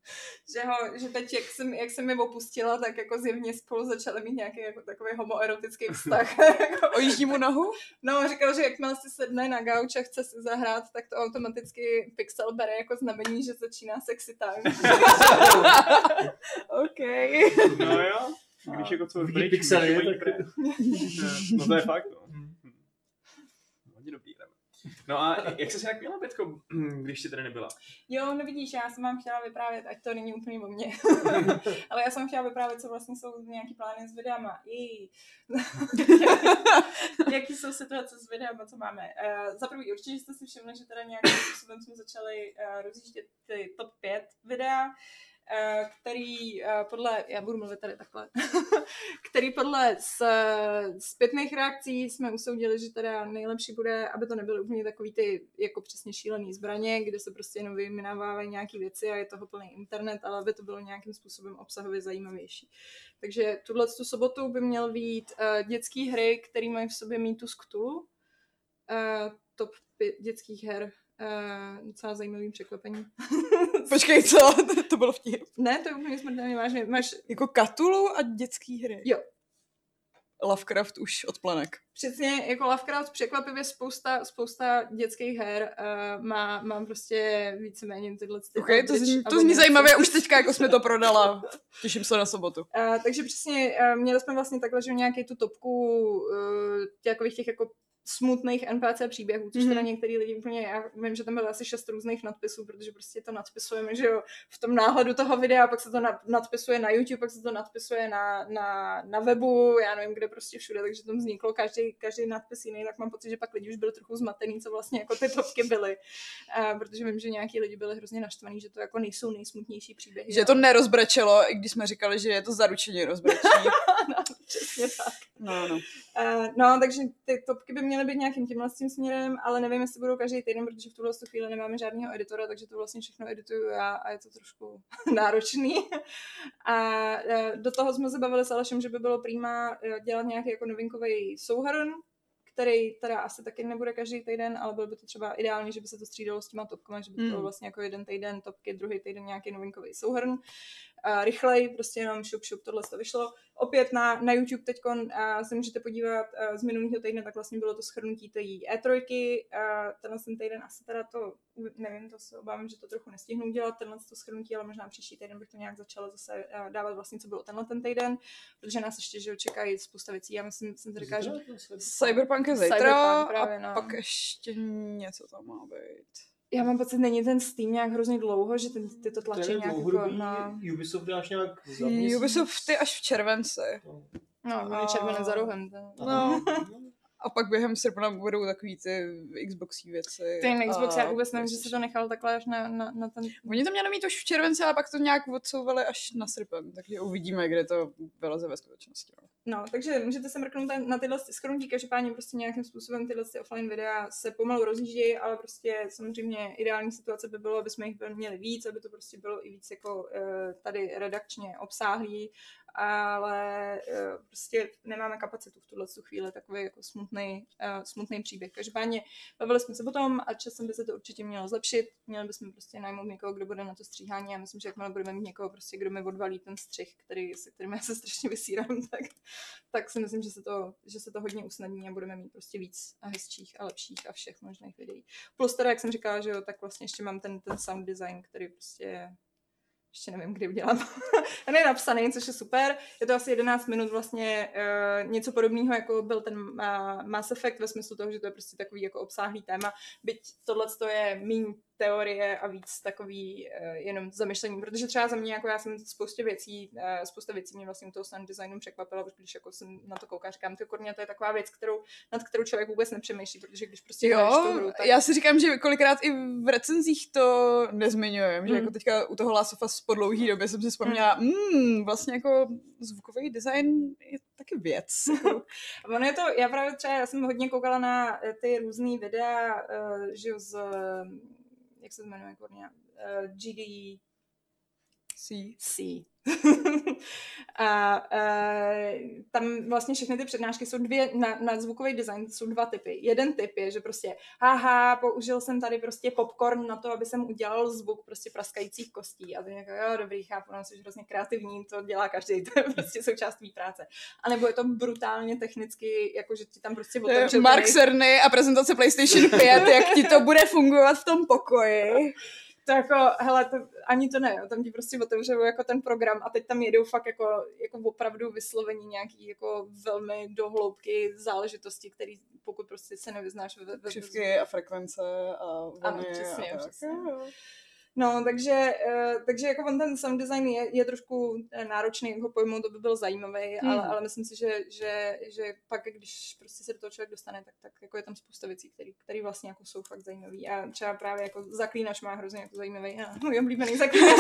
že, ho, že teď, jak jsem, jak jsem mi opustila, tak jako zjevně spolu začali mít nějaký jako takový homoerotický vztah. Ojíždí mu nohu? no, říkal, že jakmile si sedne na gauč a chce si zahrát, tak to automaticky Pixel bere jako znamení, že začíná sexy time. OK. No jo. Když jako co když mají tak- No to je fakt, no. No a jak jsi se jak měla, Bětko, když jsi tady nebyla? Jo, no vidíš, já jsem vám chtěla vyprávět, ať to není úplně o mně. Ale já jsem chtěla vyprávět, co vlastně jsou nějaký plány s videama. Jaký jsou situace s videama, co máme. Uh, za prvý, určitě jste si všimli, že teda nějakým způsobem jsme začali uh, rozjíždět ty top 5 videa, uh, který uh, podle, já budu mluvit tady takhle, který podle z, zpětných reakcí jsme usoudili, že teda nejlepší bude, aby to nebyly úplně takový ty jako přesně šílený zbraně, kde se prostě jenom vyjmenovávají nějaké věci a je toho plný internet, ale aby to bylo nějakým způsobem obsahově zajímavější. Takže tuhle tu sobotu by měl být uh, dětské hry, které mají v sobě mýtu z Cthulhu. uh, top 5 dětských her. Uh, docela zajímavým překvapení. Počkej, co? to bylo vtip. ne, to je úplně smrtelně vážně. Máš, Jako Katulu a dětský hry. Jo. Lovecraft už od plenek. Přesně, jako Lovecraft překvapivě spousta, spousta dětských her uh, má, mám prostě víceméně tyhle ty Okay, to, zní, to zní zajímavě, už teďka jako jsme to prodala. Těším se na sobotu. Uh, takže přesně, uh, měli jsme vlastně takhle, že nějaký tu topku uh, takových těch jako smutných NPC příběhů, což mm-hmm. teda některý lidi úplně, já vím, že tam bylo asi šest různých nadpisů, protože prostě to nadpisujeme, že jo, v tom náhledu toho videa, pak se to na, nadpisuje na YouTube, pak se to nadpisuje na, na, na webu, já nevím, kde prostě všude, takže tam vzniklo každý, každý nadpis jiný, tak mám pocit, že pak lidi už byli trochu zmatený, co vlastně jako ty topky byly, uh, protože vím, že nějaký lidi byli hrozně naštvaní, že to jako nejsou nejsmutnější příběhy. Že to nerozbrečelo, i když jsme říkali, že je to zaručeně rozbrečí. no, přesně tak. No, no. Uh, no, takže ty topky by měly být nějakým tímhle tím směrem, ale nevím, jestli budou každý týden, protože v tuhle chvíli nemáme žádného editora, takže to vlastně všechno edituju já a je to trošku náročný. a uh, do toho jsme se bavili s Alešem, že by bylo prýma uh, dělat nějaký jako novinkový souhrn, který teda asi taky nebude každý týden, ale bylo by to třeba ideální, že by se to střídalo s těma topkama, že by to bylo Mm. vlastně jako jeden týden topky, druhý týden nějaký novinkový souhrn. A rychleji, prostě jenom šup, šup, tohle to vyšlo. Opět na, na YouTube teď se můžete podívat a z minulého týdne, tak vlastně bylo to schrnutí té E3. A tenhle ten týden asi teda to, nevím, to se obávám, že to trochu nestihnu udělat, tenhle to schrnutí, ale možná příští týden bych to nějak začala zase a, dávat vlastně, co bylo tenhle ten týden, protože nás ještě, že čekají spousta věcí. Já myslím, jsem si říkala, že Cyberpunk je zítra Cyberpunk, právě, a no. pak ještě něco tam má být. já mám pocit, není ten Steam nějak hrozně dlouho, že ten, ty to tlačí nějak jako na... Ubisoft dáš nějak za měsíc? Ubisoft je až v červenci. No, on je červený za rohem. To... No. A pak během srpna budou takový ty Xboxí věci. Ten Xbox, a já vůbec nevím, že se to nechal takhle až na, na, na ten... Oni to měli mít už v červenci, ale pak to nějak odsouvali až na srpen, takže uvidíme, kde to vyleze ve skutečnosti. no. No, takže můžete se mrknout na- tyhle schrnutí, každopádně prostě nějakým způsobem tyhle ty offline videa se pomalu rozjíždějí, ale prostě samozřejmě ideální situace by bylo, aby jsme jich měli víc, aby to prostě bylo i víc jako eh, tady redakčně obsáhlý, ale eh, prostě nemáme kapacitu v tuhle tu chvíli, takový jako smutný, uh, smutný příběh. Každopádně bavili jsme se potom a časem by se to určitě mělo zlepšit. Měli bychom prostě najmout někoho, kdo bude na to stříhání. Já myslím, že jakmile budeme mít někoho, prostě, kdo mi odvalí ten střih, který, se kterým já se strašně vysírám, tak, tak si myslím, že se, to, že se to hodně usnadní a budeme mít prostě víc a hezčích a lepších a všech možných videí. Plus teda, jak jsem říkala, že jo, tak vlastně ještě mám ten, ten sound design, který prostě ještě nevím, kdy udělám. Ten je napsaný, což je super. Je to asi 11 minut vlastně uh, něco podobného, jako byl ten uh, Mass Effect ve smyslu toho, že to je prostě takový jako obsáhlý téma. Byť tohle je méně teorie a víc takový uh, jenom zamyšlení, protože třeba za mě, jako já jsem spoustě věcí, uh, spousta věcí mě vlastně u toho sound designu překvapila, protože když jako jsem na to koukám, říkám, ty korně, to je taková věc, kterou, nad kterou člověk vůbec nepřemýšlí, protože když prostě hraješ tu Jo, hru, tak... já si říkám, že kolikrát i v recenzích to nezmiňujeme, že Mm. jako teďka u toho Last of Us po dlouhý době jsem si vzpomněla, mm, vlastně jako zvukový design je taky věc. Ono je to, já právě třeba, já jsem hodně koukala na eh, ty různý videa, uh, že jo, z, jak se jmenuje, kurňa, uh, GD, sí. C. a uh, tam vlastně všechny ty přednášky jsou dvě, na, na zvukový design jsou dva typy. Jeden typ je, že prostě, haha, použil jsem tady prostě popcorn na to, aby jsem udělal zvuk prostě praskajících kostí. A to je jako, jo, dobrý, chápu, no, jsi hrozně kreativní, to dělá každý, to je prostě součást tvý práce. A nebo je to brutálně technicky, jako že ti tam prostě otevře Mark Cerny a prezentace PlayStation 5, jak ti to bude fungovat v tom pokoji. To jako, hele, to, ani to ne, tam ti prostě otevřou jako ten program a teď tam jedou fakt jako, jako opravdu vyslovení nějaký jako velmi dohloubky záležitosti, který pokud prostě se nevyznáš ve, ve, Křivky a frekvence a vlny přesně, a tak. přesně. Jo. No, takže, eh, takže jako on ten sound design je, je trošku eh, náročný, jak ho pojmout, to by byl zajímavý, Hmm. ale, ale myslím si, že, že, že pak, když prostě se do toho člověk dostane, tak, tak jako je tam spousta věcí, které vlastně jako jsou fakt zajímavé. A třeba právě jako zaklínač má hrozně jako zajímavý, a můj oblíbený zaklínač.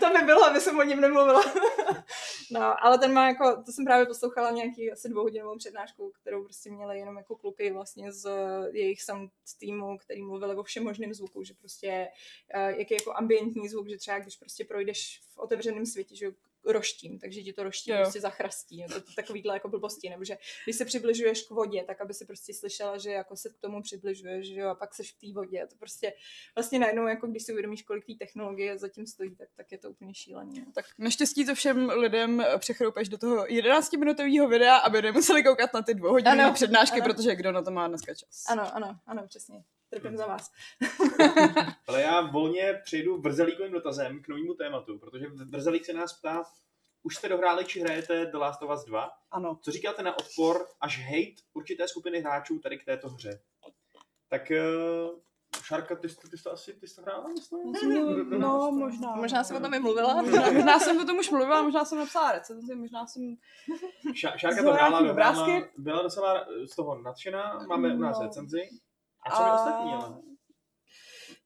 to by bylo, aby jsem o něm nemluvila. no, ale ten má jako, to jsem právě poslouchala nějaký asi dvouhodinovou přednášku, kterou prostě měli jenom jako kluky vlastně z jejich sound týmu, který mluvili o všem možném zvuku, že prostě eh, jaký jako ambientní zvuk, že třeba když prostě projdeš v otevřeném světě, že roštím, takže ti to roští Jo. prostě zachrastí. To, to takovýhle jako blbosti, nebo že když se přibližuješ k vodě, tak aby si prostě slyšela, že jako se k tomu přibližuješ, že jo, a pak seš v té vodě. To prostě vlastně najednou, jako když si uvědomíš, kolik té technologie zatím stojí, tak, tak je to úplně šílený. no. Tak naštěstí to všem lidem přechroupeš do toho 11-minutového videa, aby nemuseli koukat na ty dvouhodinové přednášky, ano. protože kdo na to má dneska čas. Ano, ano, ano, přesně. Trpím za vás. Ale já volně přejdu vrzelíkovým dotazem k novému tématu, protože vrzelík se nás ptá, už jste dohráli či hrajete The Last of Us 2? Ano. Co říkáte na odpor až hate určité skupiny hráčů tady k této hře? Tak uh, Šárka, ty, jsi- ty, jsi to asi ty jsi to hrála, myslím? No, možná. Možná jsem o tom i mluvila. Možná, možná jsem o tom už mluvila, možná jsem napsala recenzi, možná jsem... Ša, Šárka to hrála, obrázky? byla docela z toho nadšená, máme u nás No. recenzi. A co ostatní, ale?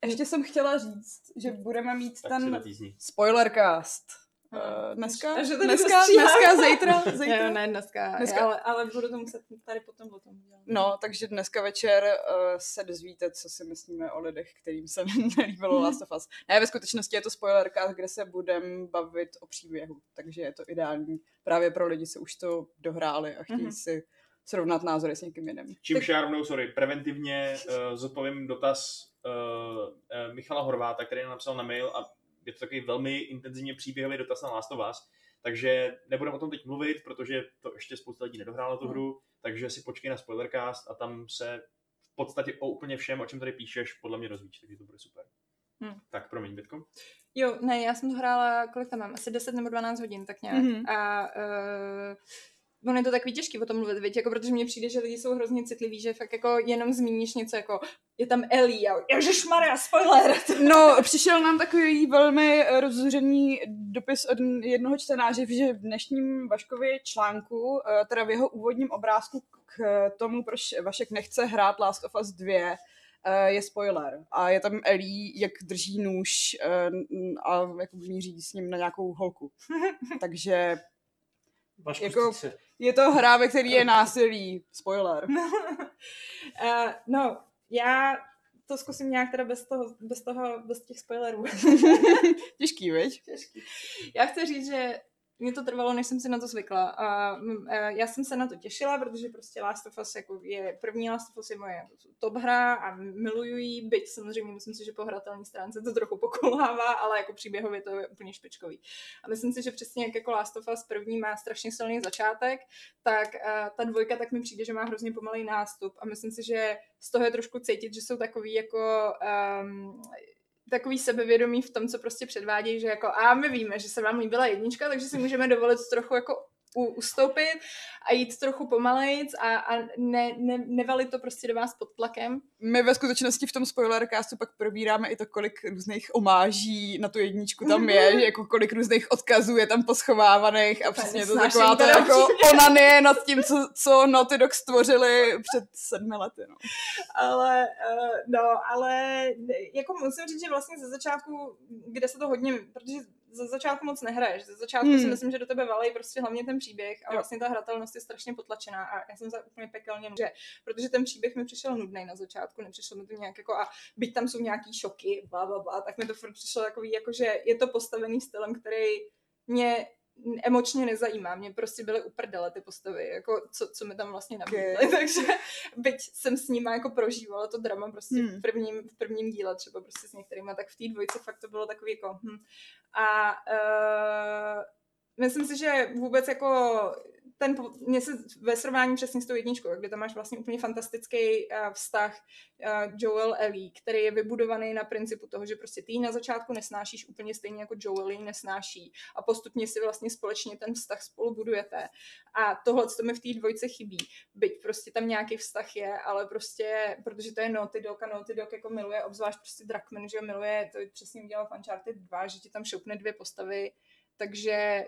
Ještě jsem chtěla říct, že budeme mít Tak ten spoilercast. Uh, dneska, A že to dneska, dneska, zítra, Ne, zítra. ne, dneska, Dneska- Ale, ale budu to muset tady potom o tom dělat. No, takže dneska večer uh, se dozvíte, co si myslíme o lidech, kterým se nelíbilo Last of Us. Ne, ve skutečnosti je to spoilerka, kde se budeme bavit o příběhu, takže je to ideální právě pro lidi, co už to dohráli a chtějí Mhm. si srovnat názory s někým jiným. Čímž já rovnou, sorry, preventivně uh, zodpovím dotaz uh, uh, Michala Horváta, který nám napsal na mail a je to takový velmi intenzivně příběhový dotaz na Last of Us, takže nebudeme o tom teď mluvit, protože to ještě spousta lidí nedohrálo tu hru, takže si počkej na spoilercast a tam se v podstatě o úplně všem, o čem tady píšeš, podle mě rozvíč, takže to bude super. Hmm. Tak promiň, Bitko. Jo, ne, já jsem to hrála, kolik tam mám, asi 10 nebo 12 hodin, tak nějak. Mhm. A uh, ono je to takový těžký o tom mluvit, viď? Jako, protože mně přijde, že lidi jsou hrozně citliví, že fakt jako jenom zmíníš něco jako, je tam Ellie a ježišmarja, spoiler! No, přišel nám takový velmi rozzuřený dopis od jednoho čtenáře, že v dnešním Vaškově článku, eh, teda v jeho úvodním obrázku k tomu, proč Vašek nechce hrát Last of Us 2, eh, je spoiler. A je tam Ellie, jak drží nůž eh, a jako míří s ním na nějakou holku. Takže Vašku, Jako-. Je to hra, ve které je násilí. Spoiler. uh, no, já to zkusím nějak teda bez toho, bez toho, bez těch spoilerů. Těžký, viď? Těžký. Já chci říct, že mě to trvalo, než jsem si na to zvykla. A mm, eh, já jsem se na to těšila, protože prostě Last of Us jako je, první Last of Us je moje top hra a miluju ji, byť samozřejmě myslím si, že po hratelné stránce to trochu pokulhává, ale jako příběhově to je úplně špičkový. A myslím si, že přesně jak jako Last of Us první má strašně silný začátek, tak eh, ta dvojka tak mi přijde, že má hrozně pomalý nástup a myslím si, že z toho je trošku cítit, že jsou takový jako um, takový sebevědomí v tom, co prostě předvádějí, že jako a my víme, že se vám líbila jednička, takže si můžeme dovolit trochu jako u, ustoupit a jít trochu pomalejc a, a ne, ne, nevalit to prostě do vás pod tlakem. My ve skutečnosti v tom spoilercastu pak probíráme i to, kolik různých omáží na tu jedničku tam je, že jako kolik různých odkazů je tam poschovávaných a přesně je to taková to jako upřímně. onanie nad tím, co, co Naughty Dog stvořili před sedmi lety. No. Ale, uh, no, ale jako musím říct, že vlastně ze začátku, kde se to hodně, protože ze začátku moc nehraješ, ze začátku Hmm. si myslím, že do tebe valej prostě hlavně ten příběh a vlastně ta hratelnost je strašně potlačená a já jsem se úplně pekelně, že, protože ten příběh mi přišel nudný na začátku, nepřišlo mi to nějak jako a byť tam jsou nějaký šoky, bla, bla, bla, tak mi to furt přišlo takový, jako že je to postavený stylem, který mě emočně nezajímá. Mě prostě byly uprdele ty postavy, jako co, co mi tam vlastně nabídly. Okay. Takže byť jsem s nima jako prožívala to drama prostě Hmm. v, prvním, v prvním díle třeba prostě s některýma, tak v té dvojce fakt to bylo takový jako hm. A uh, myslím si, že vůbec jako ten, mně se ve srovnání přesně s tou jedničkou, kde tam máš vlastně úplně fantastický uh, vztah uh, Joel Ellie, který je vybudovaný na principu toho, že prostě ty ji na začátku nesnášíš úplně stejně jako Joel ji nesnáší a postupně si vlastně společně ten vztah spolu budujete. A tohle, co mi v té dvojce chybí, byť prostě tam nějaký vztah je, ale prostě, protože to je Naughty Dog a Naughty Dog jako miluje, obzvlášť prostě Druckmann, že miluje, to přesně udělal v Uncharted 2, že ti tam šoupne dvě postavy, takže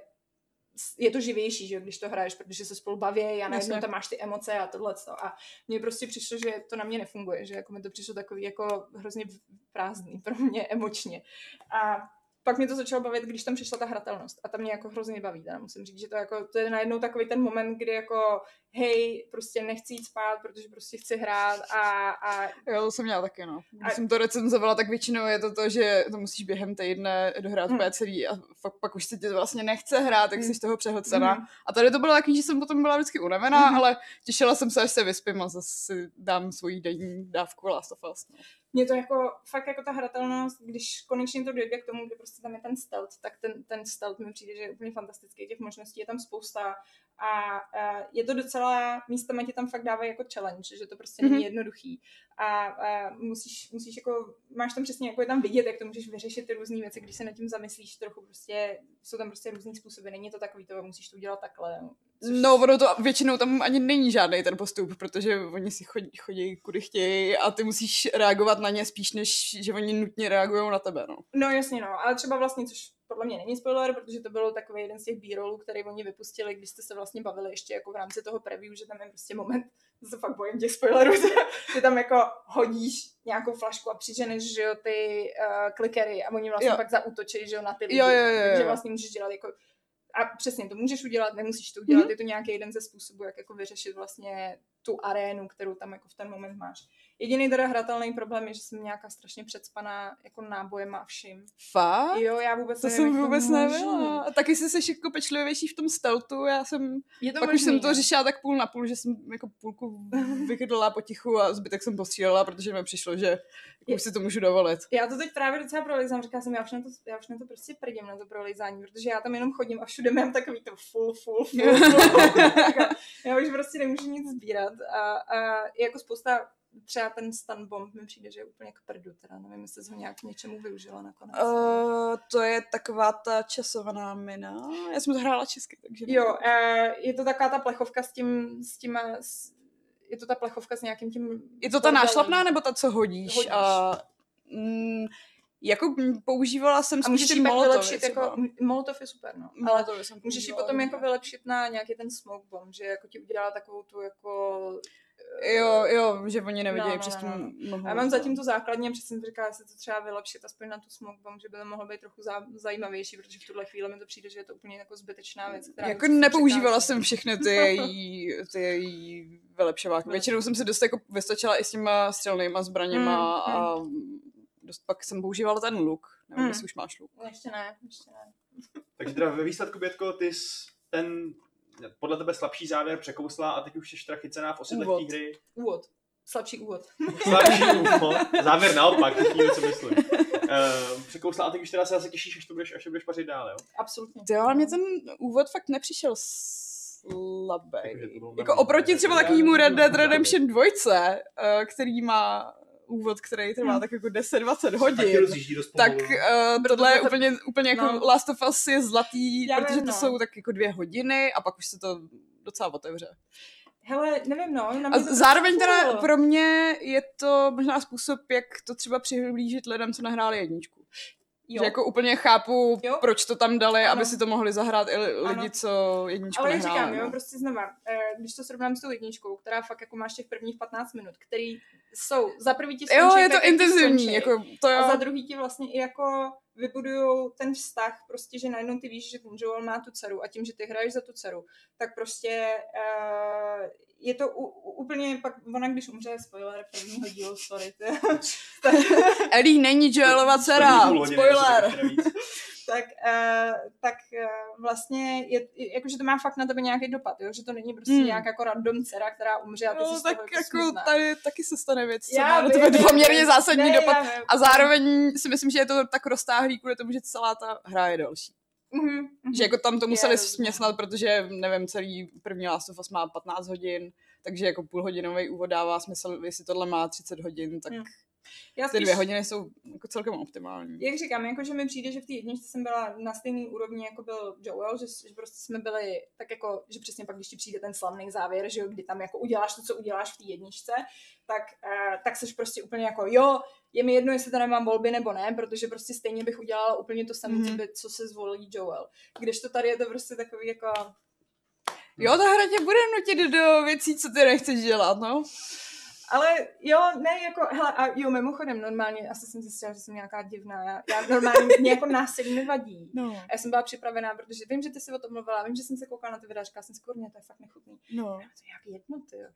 je to živější, že když to hraješ, protože se spolu baví a najednou tam máš ty emoce a tohle. A mně prostě přišlo, že to na mě nefunguje, že jako mi to přišlo takový jako hrozně prázdný pro mě emočně. A pak mě to začalo bavit, když tam přišla ta hratelnost. A ta mě jako hrozně baví, teda musím říct, že to, jako, to je najednou takový ten moment, kdy jako hej, prostě nechci jít spát, protože prostě chci hrát a, a Jo, to jsem měla taky, no. Když A- jsem to recenzovala, tak většinou je to to, že to musíš během týdne dohrát Hmm. hmm. celý a fakt pak už se ti to vlastně nechce hrát, tak Hmm. jsi z toho přehlcená. Mhm. A tady to bylo takový, že jsem potom byla vždycky unavená, Mhm. ale těšila jsem se, až se vyspím a zase dám svoji denní dávku Last of Us. No. Mě to jako, fakt jako ta hratelnost, když konečně to dojde k tomu, kdy prostě tam je ten stealth, tak ten, ten stealth mi přijde, že je úplně fantastický, těch možností je tam spousta a, a je to docela, místama ti tam fakt dávají jako challenge, že to prostě není Mhm. jednoduchý a, a musíš, musíš jako, máš tam přesně jako je tam vidět, jak to můžeš vyřešit ty různé věci, když se nad tím zamyslíš trochu prostě, jsou tam prostě různý způsoby, není to takový to, musíš to udělat takhle. Což, No, ono to většinou tam ani není žádný ten postup, protože oni si chodí, chodí kudy chtějí a ty musíš reagovat na ně spíš, než že oni nutně reagují na tebe, no. No jasně no, ale třeba vlastně, což podle mě není spoiler, protože to byl takový jeden z těch b který oni vypustili, když jste se vlastně bavili ještě jako v rámci toho preview, že tam je prostě moment, to se fakt bojím těch spoilerů, že tam jako hodíš nějakou flašku a přiženeš, že jo, ty uh, klikery a oni vlastně Jo. pak zaútočí, že jo, na ty lidi. Jo, jo, jo, Takže jo. vlastně můžeš dělat jako a přesně, to můžeš udělat, nemusíš to udělat, Mhm. je to nějaký jeden ze způsobů, jak jako vyřešit vlastně tu arénu, kterou tam jako v ten moment máš. Jediný teda hratelný problém je, že jsem nějaká strašně předspaná jako nábojema a vším. Fakt? Jo, já vůbec To nevím, jsem vůbec nevěděla. A taky jsi seš jako pečlivější v tom stealthu, já jsem, Je to pak možný, už jsem to no. řešila tak půl na půl, že jsem jako půlku vykydala potichu a zbytek jsem postřílela, protože mi přišlo, že jako už si to můžu dovolit. Já to teď právě docela prolizám, říkala jsem, já už na to, já už na to prostě prdím, na to prolizání, protože já tam jenom chodím a všude mám takový to full, full, full, full. já už prostě nemůžu nic sbírat a, a jako spousta třeba ten stun bomb mi přijde, že je úplně k prdu, teda nevím, jestli jsi ho nějak k něčemu využila nakonec. Uh, to je taková ta časovaná mina. Já jsem to hrála česky, takže... Jo, uh, je to taková ta plechovka s tím, s tím, s, je to ta plechovka s nějakým tím... Je to ta nášlapná, nebo ta, co hodíš? Hodíš. A, mm, jako používala jsem A spíš můžeš ji pak molotovy vylepšit, třeba. jako, molotov je super, no. Ale Molotovy jsem Můžeš ji potom jako vylepšit na nějaký ten smoke bomb, že jako ti udělá takovou tu jako... Jo, jo, že oni nevidějí No, no, přes no, tu no. já mám zatím tu základně, protože jsem říkala, jestli to třeba vylepšit aspoň na tu smoke bomb, že by to mohlo být trochu zá, zajímavější, protože v tuhle chvíli mi to přijde, že je to úplně jako zbytečná věc. Která Jako nepoužívala jsem všechny ty její, ty její vylepšováky. Většinou jsem si dost jako vystačila i s těma střelnýma zbraněma Mm, a dost pak jsem používala ten luk. Nevím, Mm. jestli už máš luk. Ještě ne, ještě ne. Takže teda ve výsledku, Bětko, ty jsi ten podle tebe slabší závěr překousla a teď už jsi teda chycená v osidlech Úvod. té hry. Úvod. Slabší úvod. Slabší úvod. Závěr naopak, teď víme, co myslím. Uh, překousla a teď už teda se zase těšíš, až to budeš, až to budeš pařit dál, jo? Absolutně. Jo, ale mě ten úvod fakt nepřišel slabý. Jako normální. oproti třeba takovému Red Dead Redemption 2, eh, který má úvod, který trvá Hmm. tak jako 10-20 Taky hodin. rozjíždí dost Tak uh, tohle je to- úplně, úplně jako no. Last of Us je zlatý, Já protože vím, to no. jsou tak jako dvě hodiny a pak už se to docela otevře. Hele, nevím, no. Na A mě to zároveň trošku teda pro mě je to možná způsob, jak to třeba přihlížet lidem, co nahráli jedničku. Jo. Že jako úplně chápu, Jo. proč to tam dali, Ano. aby si to mohli zahrát i li- lidi, Ano. co jedničku Ale nehráli. říkám, jo, no. prostě znova, eh, když to srovnám s tou jedničkou, která fakt jako máš těch prvních 15 minut, který jsou, za prvý ti skončí, Jo, je to intenzivní, skončí. jako to jo. A za druhý ti vlastně i jako vybudujou ten vztah, prostě, že najednou ty víš, že ten Joel má tu dceru a tím, že ty hraješ za tu dceru, tak prostě uh, je to u, u, úplně pak, ona když umře, spoiler prvního dílu, sorry, tak, Ellie není Joelova dcera, spoiler. tak, uh, tak uh, vlastně, je, jakože to má fakt na tebe nějaký dopad, jo? že to není prostě Hmm. nějak jako random dcera, která umře a ty No, tak toho jako smutná. tady taky se stane věc, co Já má na vím, tebe poměrně zásadní Ne, dopad. já. A zároveň si myslím, že je to tak roztáhlý kvůli tomu, že celá ta hra je další. Mhm, mhm. Že jako tam to museli Já rozumím. směsnat, protože, nevím, celý první Last of Us má 15 hodin, takže jako půlhodinový úvod dává smysl, jestli tohle má 30 hodin, tak Hmm. Já ty spíš- dvě hodiny jsou jako celkem optimální. Jak říkám, jakože mi přijde, že v té jedničce jsem byla na stejné úrovni, jako byl Joel, že, že prostě jsme byli tak jako, že přesně pak, když ti přijde ten slavný závěr, že jo, kdy tam jako uděláš to, co uděláš v té jedničce, tak, uh, tak seš prostě úplně jako, jo, je mi jedno, jestli to nemám volby nebo ne, protože prostě stejně bych udělala úplně to samé, Mhm. mm-hmm. co se zvolí Joel. Když to tady je to prostě takový jako, Jo, ta hra tě bude nutit do věcí, co ty nechceš dělat, no. Ale jo, ne, jako, hele, a jo, mimochodem, normálně, asi jsem zjistila, že jsem nějaká divná, já, já normálně, mě jako násilí nevadí. No, A já jsem byla připravená, protože vím, že ty si o tom mluvila, vím, že jsem se koukala na ty videa, říkala jsem si, kurně, to je fakt nechutný. no. Já to je jak jedno, ty jo.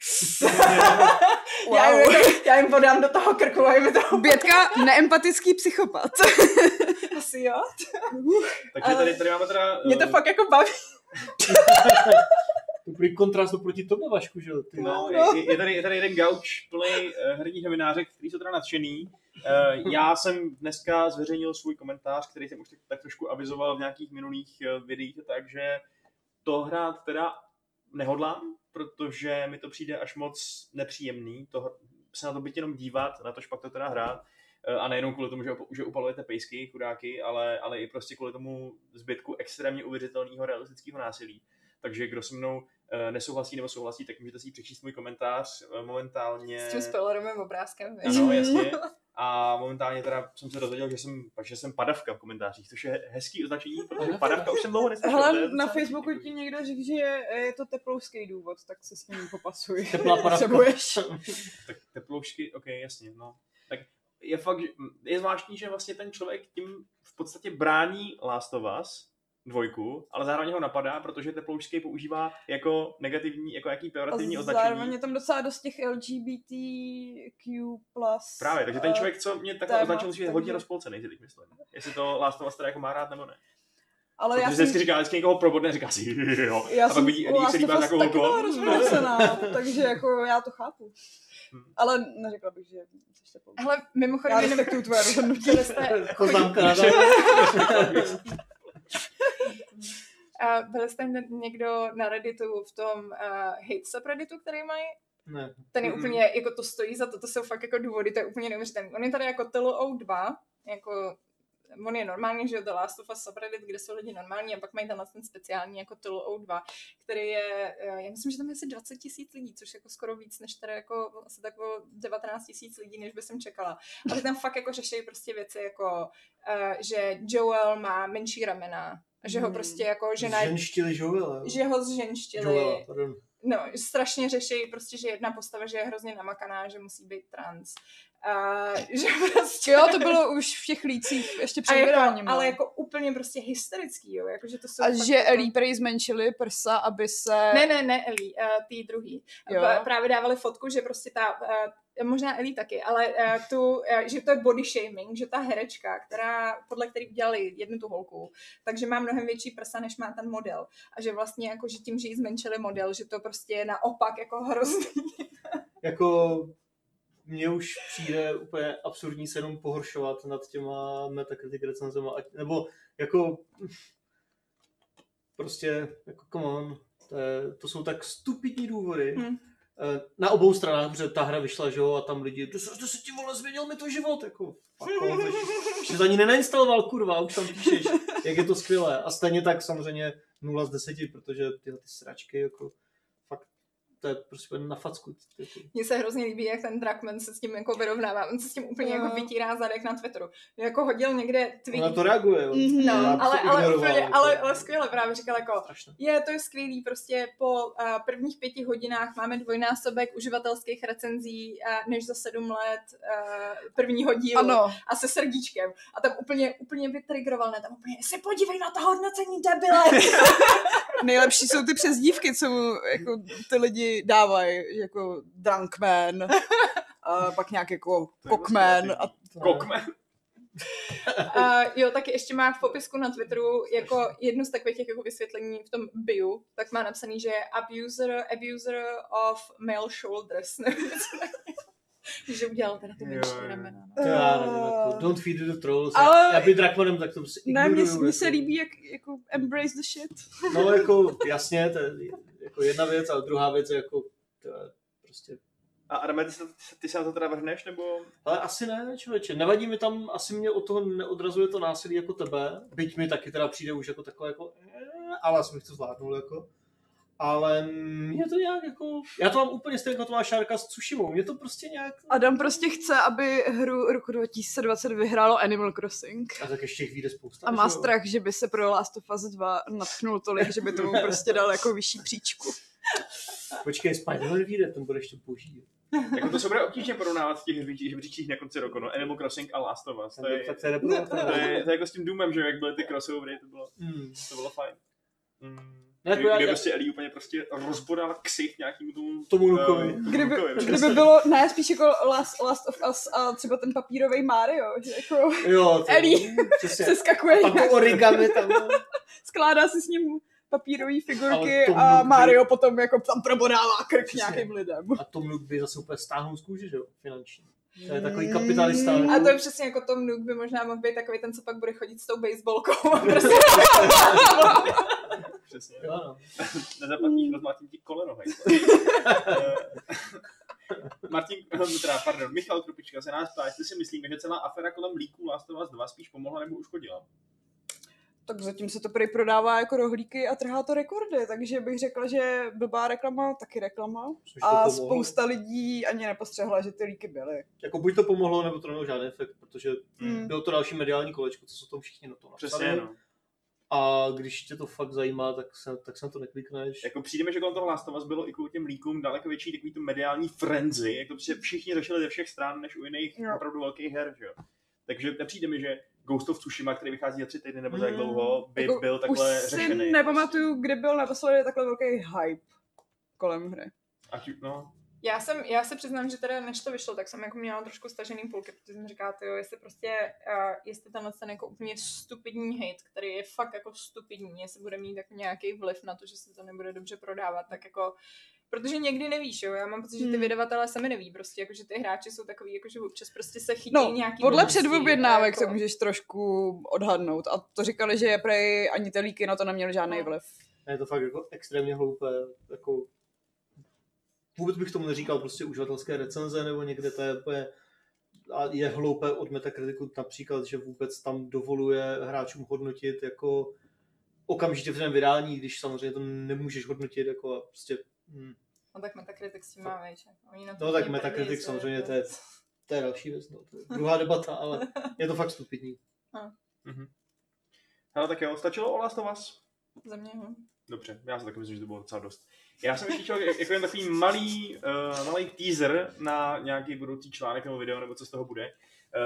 Wow. Já, jim, já jim podám do toho krku a jim to Bětka, neempatický psychopat. asi jo. Takže Ale- tady, tady máme teda... Mě to eh, fakt jako baví. Dobrý kontrast oproti tobě, Vašku, že jo? No, No. Je, je, tady, je tady jeden gauč plný uh, herních novinářek, který jsou teda nadšený. Uh, já jsem dneska zveřejnil svůj komentář, který jsem už tak, tak trošku avizoval v nějakých minulých uh, videích, takže to hrát teda nehodlám, protože mi to přijde až moc nepříjemný, to, se na to být jenom dívat, na to pak to teda hrát. A nejenom kvůli tomu, že, že upalujete pejsky, chudáky, ale, ale i prostě kvůli tomu zbytku extrémně uvěřitelného realistického násilí. Takže kdo se mnou nesouhlasí nebo souhlasí, tak můžete si přečíst můj komentář eh, momentálně. S tím spoilerovým obrázkem. víš? Ano, jasně. A momentálně teda jsem se dozvěděl, že jsem, že jsem padavka v komentářích, což je hezký označení, protože padavka už jsem dlouho neslyšel. je Hele, na. Facebooku ti někdo řekl, že je to teplouský důvod, tak se s ním popasuj. Teplá padavka. Tak teploušky, ok, jasně, no. Tak je fakt, že- je zvláštní, že vlastně ten člověk tím v podstatě brání Last of Us, dvojku, ale zároveň ho napadá, protože teploušky používá jako negativní, jako jaký pejorativní A označení. zároveň je tam docela dost těch LGBTQ+. Právě, takže ten eh, člověk, co mě takhle označil, musí být hodně takže- rozpolcený, si teď myslím. Jestli to Last of Us teda jako má rád nebo ne. Ale Protože já jsem, vždycky říká, vždycky někoho probodne, říká si jo. já a pak jsem vidí, u když Last se of líbá Us nějakou taky byla rozpolcená, takže jako já to chápu. Hm. Ale neřekla bych, že jsi. Hele, mimochodem, Já respektuju tvoje rozhodnutí. závěr. a byli jste někdo na Redditu v tom uh, hate subredditu, který mají? Ne. Ten je úplně, jako to stojí za to, to jsou fakt jako důvody, to je úplně neuvěřitelné. On je tady jako TLO 2, jako on je normální, že jo, The Last of Us subreddit, kde jsou lidi normální a pak mají tenhle ten speciální jako TLO 2, který je, eh, já myslím, že tam je asi 20 tisíc lidí, což je jako skoro víc, než tady jako asi tak o 19 tisíc lidí, než by jsem čekala. Ale tam fakt jako řeší prostě věci jako, uh, že Joel má menší ramena, že ho Hmm. prostě jako žena, Ženštili Joel, že ho zženštili, Joel, pardon. no, strašně řeší prostě, že jedna postava, že je hrozně namakaná, že musí být trans. A že prostě... Jo, to bylo už v těch lících ještě před jako, vydáním. ale no. jako úplně prostě hysterický, jo, jako, že to jsou A fakt že jako- Ellie prej zmenšili prsa, aby se... Ne, ne, ne, Ellie, uh, tý druhý. Jo. Jo. Právě dávali fotku, že prostě ta, uh, možná Ellie taky, ale uh, tu, uh, že to je body shaming, že ta herečka, která, podle který udělali jednu tu holku, takže má mnohem větší prsa, než má ten model. A že vlastně jako, že tím, že jí zmenšili model, že to prostě je naopak jako hrozný. Jako mně už přijde úplně absurdní se jenom pohoršovat nad těma Metacritic recenzema, nebo jako prostě, jako come on, to, je, to jsou tak stupidní důvody. Hm. Eh, Na obou stranách, protože ta hra vyšla, že jo, a tam lidi, to se, to se ti vole, změnil mi to život, jako, fuck že- to ani nenainstaloval, kurva, už tam píšeš, jak je to skvělé. A stejně tak samozřejmě 0 z 10, protože tyhle ty sračky, jako, to je prostě na facku. Mně se hrozně líbí, jak ten Drakman se s tím jako vyrovnává. On se s tím úplně Jo. jako vytírá zadek na Twitteru. Jako hodil někde tweet. Ona to reaguje. Mhm. No, Já ale, ale, úplně, ale, ale skvěle právě říkal jako, Strašné. je, to je skvělý, prostě po uh, prvních pěti hodinách máme dvojnásobek uživatelských recenzí uh, než za sedm let uh, prvního dílu Ano, a se srdíčkem. A tam úplně, úplně vytrigroval, ne, tam úplně, se podívej na to hodnocení, debile! nejlepší jsou ty přezdívky, co mu jako ty lidi dávají, jako drunkman, a pak nějak jako vlastně a Kokme. Uh, jo, taky ještě má v popisku na Twitteru jako jednu z takových těch jako vysvětlení v tom bio, tak má napsaný, že je abuser, abuser of male shoulders. že udělal teda ty menší ramena. No. Jako, don't feed the trolls. Ale-. Já by Drakmanem tak to prostě ne, mně se jako. líbí, jak jako embrace the shit. No jako, jasně, to je jako jedna věc, ale druhá věc je jako, to je prostě A Adame, ty se, ty se na to teda vrhneš, nebo... Ale asi ne, člověče. Nevadí mi tam, asi mě od toho neodrazuje to násilí jako tebe. Byť mi taky teda přijde už jako takové jako, eh, ale bych to zvládnul jako. Ale mě to nějak jako, já to mám úplně stejně jako to má Šárka s Tsushimou. Mě to prostě nějak, Adam prostě chce, aby hru roku 2020 vyhrálo Animal Crossing. a tak ještě jich vyjde spousta. A má že jo? strach, že by se pro Last of Us 2 natchnul tolik, že by tomu prostě dal jako vyšší příčku. Počkej, Spider-Man vyjde, ten bude ještě boží. Jako to se bude obtížně porovnávat v těch hřebíčích na konci roku, no. Animal Crossing a Last of Us. To je, Tak to je to je, to je jako s tím Doomem, že jak byly ty crossovery, to bylo, Hmm. to bylo fajn. Mm. Ne, Kdy, já- kdy prostě Ellie úplně prostě rozbodala ksich nějakým tomu... Tomu Lukovi. eh, Kdyby, Lukovi, kdyby přesně. bylo, ne, spíš jako Last, Last of Us a třeba ten papírový Mario, že jako Jo, to Ellie. Přesně. se skakuje, A to origami tam. skládá si s ním papírové figurky a Nook by- Mario potom jako tam probodává krk Přesně. nějakým lidem. A Tom Nook by zase úplně stáhnul z kůže, že jo, finanční. To je takový kapitalista. Mm. A to je přesně jako Tom Nook by možná mohl být takový ten, co pak bude chodit s tou baseballkou. a prostě Přesně. Jo, no. Nezaplatíš, rozmátím ti koleno, hej. Eh, Martin, teda, pardon, Michal Krupička se nás ptá, jestli si myslíme, že celá afera kolem líků Last of Us 2 spíš pomohla nebo uškodila. Tak zatím se to prý prodává jako rohlíky a trhá to rekordy, takže bych řekla, že blbá reklama, taky reklama. Což to A spousta lidí ani nepostřehla, že ty líky byly. Jako buď to pomohlo, nebo to nemělo žádný efekt, protože Hmm. bylo to další mediální kolečko, co se o tom všichni na to napsali. Přesně, no. A když tě to fakt zajímá, tak se, tak se na to neklikneš. Jako přijde mi, že kolem toho Last of Us bylo i kvůli těm líkům daleko větší takový to mediální frenzy, jak to prostě všichni řešili ze všech stran, než u jiných Jo. opravdu velkých her, že jo. Takže nepřijde mi, že Ghost of Tsushima, který vychází za tři týdny nebo za jak Mm. dlouho, by Jako, byl takhle Už si řešený. nepamatuju, kdy byl naposledy takhle velký hype kolem hry. Ať, už- no, Já jsem, já se přiznám, že teda než to vyšlo, tak jsem jako měla trošku stažený půlky, protože jsem říkala, jo, jestli prostě, uh, jestli tenhle ten jako úplně stupidní hate, který je fakt jako stupidní, jestli bude mít jako nějaký vliv na to, že se to nebude dobře prodávat, tak jako Protože někdy nevíš, jo. Já mám pocit, že ty Hmm. vydavatelé sami neví, prostě, jako, že ty hráči jsou takový, jako, že občas prostě se chytí No, nějaký podle předobjednávek jako- to můžeš trošku odhadnout. A to říkali, že prej ani ty líky na to neměly žádný No. vliv. Je to fakt jako extrémně hloupé. Jako... Vůbec bych tomu neříkal prostě uživatelské recenze nebo někde to je úplně a je hloupé od Metacriticu například, že vůbec tam dovoluje hráčům hodnotit jako okamžitě v ten vydání, když samozřejmě to nemůžeš hodnotit jako a prostě hm. No tak Metacritic s tím má, víš. Oni na to No tak Metacritic samozřejmě jako- to je, to je další věc, no, to je druhá debata, ale je to fakt stupidní. ale tak jo, stačilo o Last of Us? Za mě, hm. Dobře, já si taky myslím, že to bylo docela dost. Já jsem ještě chtěl jako jen takový malý, uh, malý teaser na nějaký budoucí článek nebo video, nebo co z toho bude.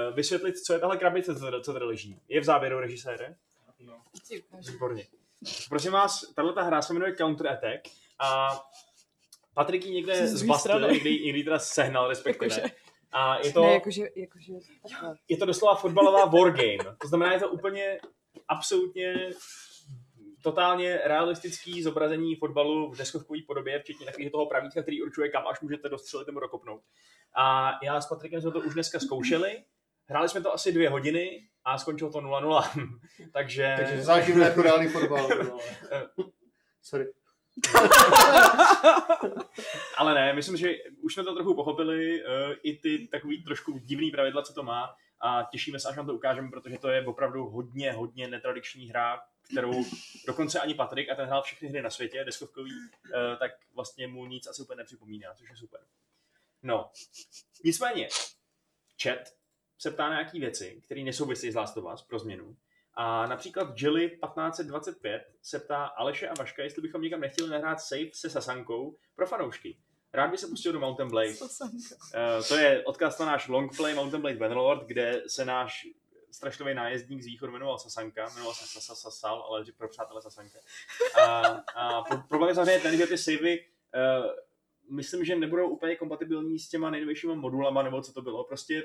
Uh, vysvětlit, co je tahle krabice, co, co tady leží. Je v záběru režisére? Ukážu. Výborně. Prosím vás, tahle hra se jmenuje Counter Attack a Patrik ji někde zbastil, někdy, někdy teda sehnal respektive. Jakože- A je To... Ne, jakože, jakože... je to doslova fotbalová wargame. To znamená, je to úplně absolutně totálně realistický zobrazení fotbalu v deskovkové podobě, včetně takového toho pravítka, který určuje, kam až můžete dostřelit nebo dokopnout. A já s Patrikem jsme to už dneska zkoušeli. Hráli jsme to asi dvě hodiny a skončilo to 0-0. Takže... Takže záživné jako reálný fotbal. No. Sorry. Ale ne, myslím, že už jsme to trochu pochopili, uh, i ty takový trošku divný pravidla, co to má a těšíme se, až vám to ukážeme, protože to je opravdu hodně, hodně netradiční hra, kterou dokonce ani Patrik, a ten hrál všechny hry na světě, deskovkový, uh, tak vlastně mu nic asi úplně nepřipomíná, což je super. No, nicméně, chat se ptá na nějaký věci, které nesouvisí s Last of Us pro změnu. A například Jelly 1525 se ptá Aleše a Vaška, jestli bychom někam nechtěli nahrát save se Sasankou pro fanoušky. Rád by se pustil do Mountain Blade. Uh, to je odkaz na náš longplay Mountain Blade Bannerlord, kde se náš strašlivý nájezdník z východu jmenoval Sasanka, jmenoval se Sasa Sasal, ale pro přátelé Sasanka. A, a pro, problém je samozřejmě ten, že ty savey uh, myslím, že nebudou úplně kompatibilní s těma nejnovějšíma modulama, nebo co to bylo. Prostě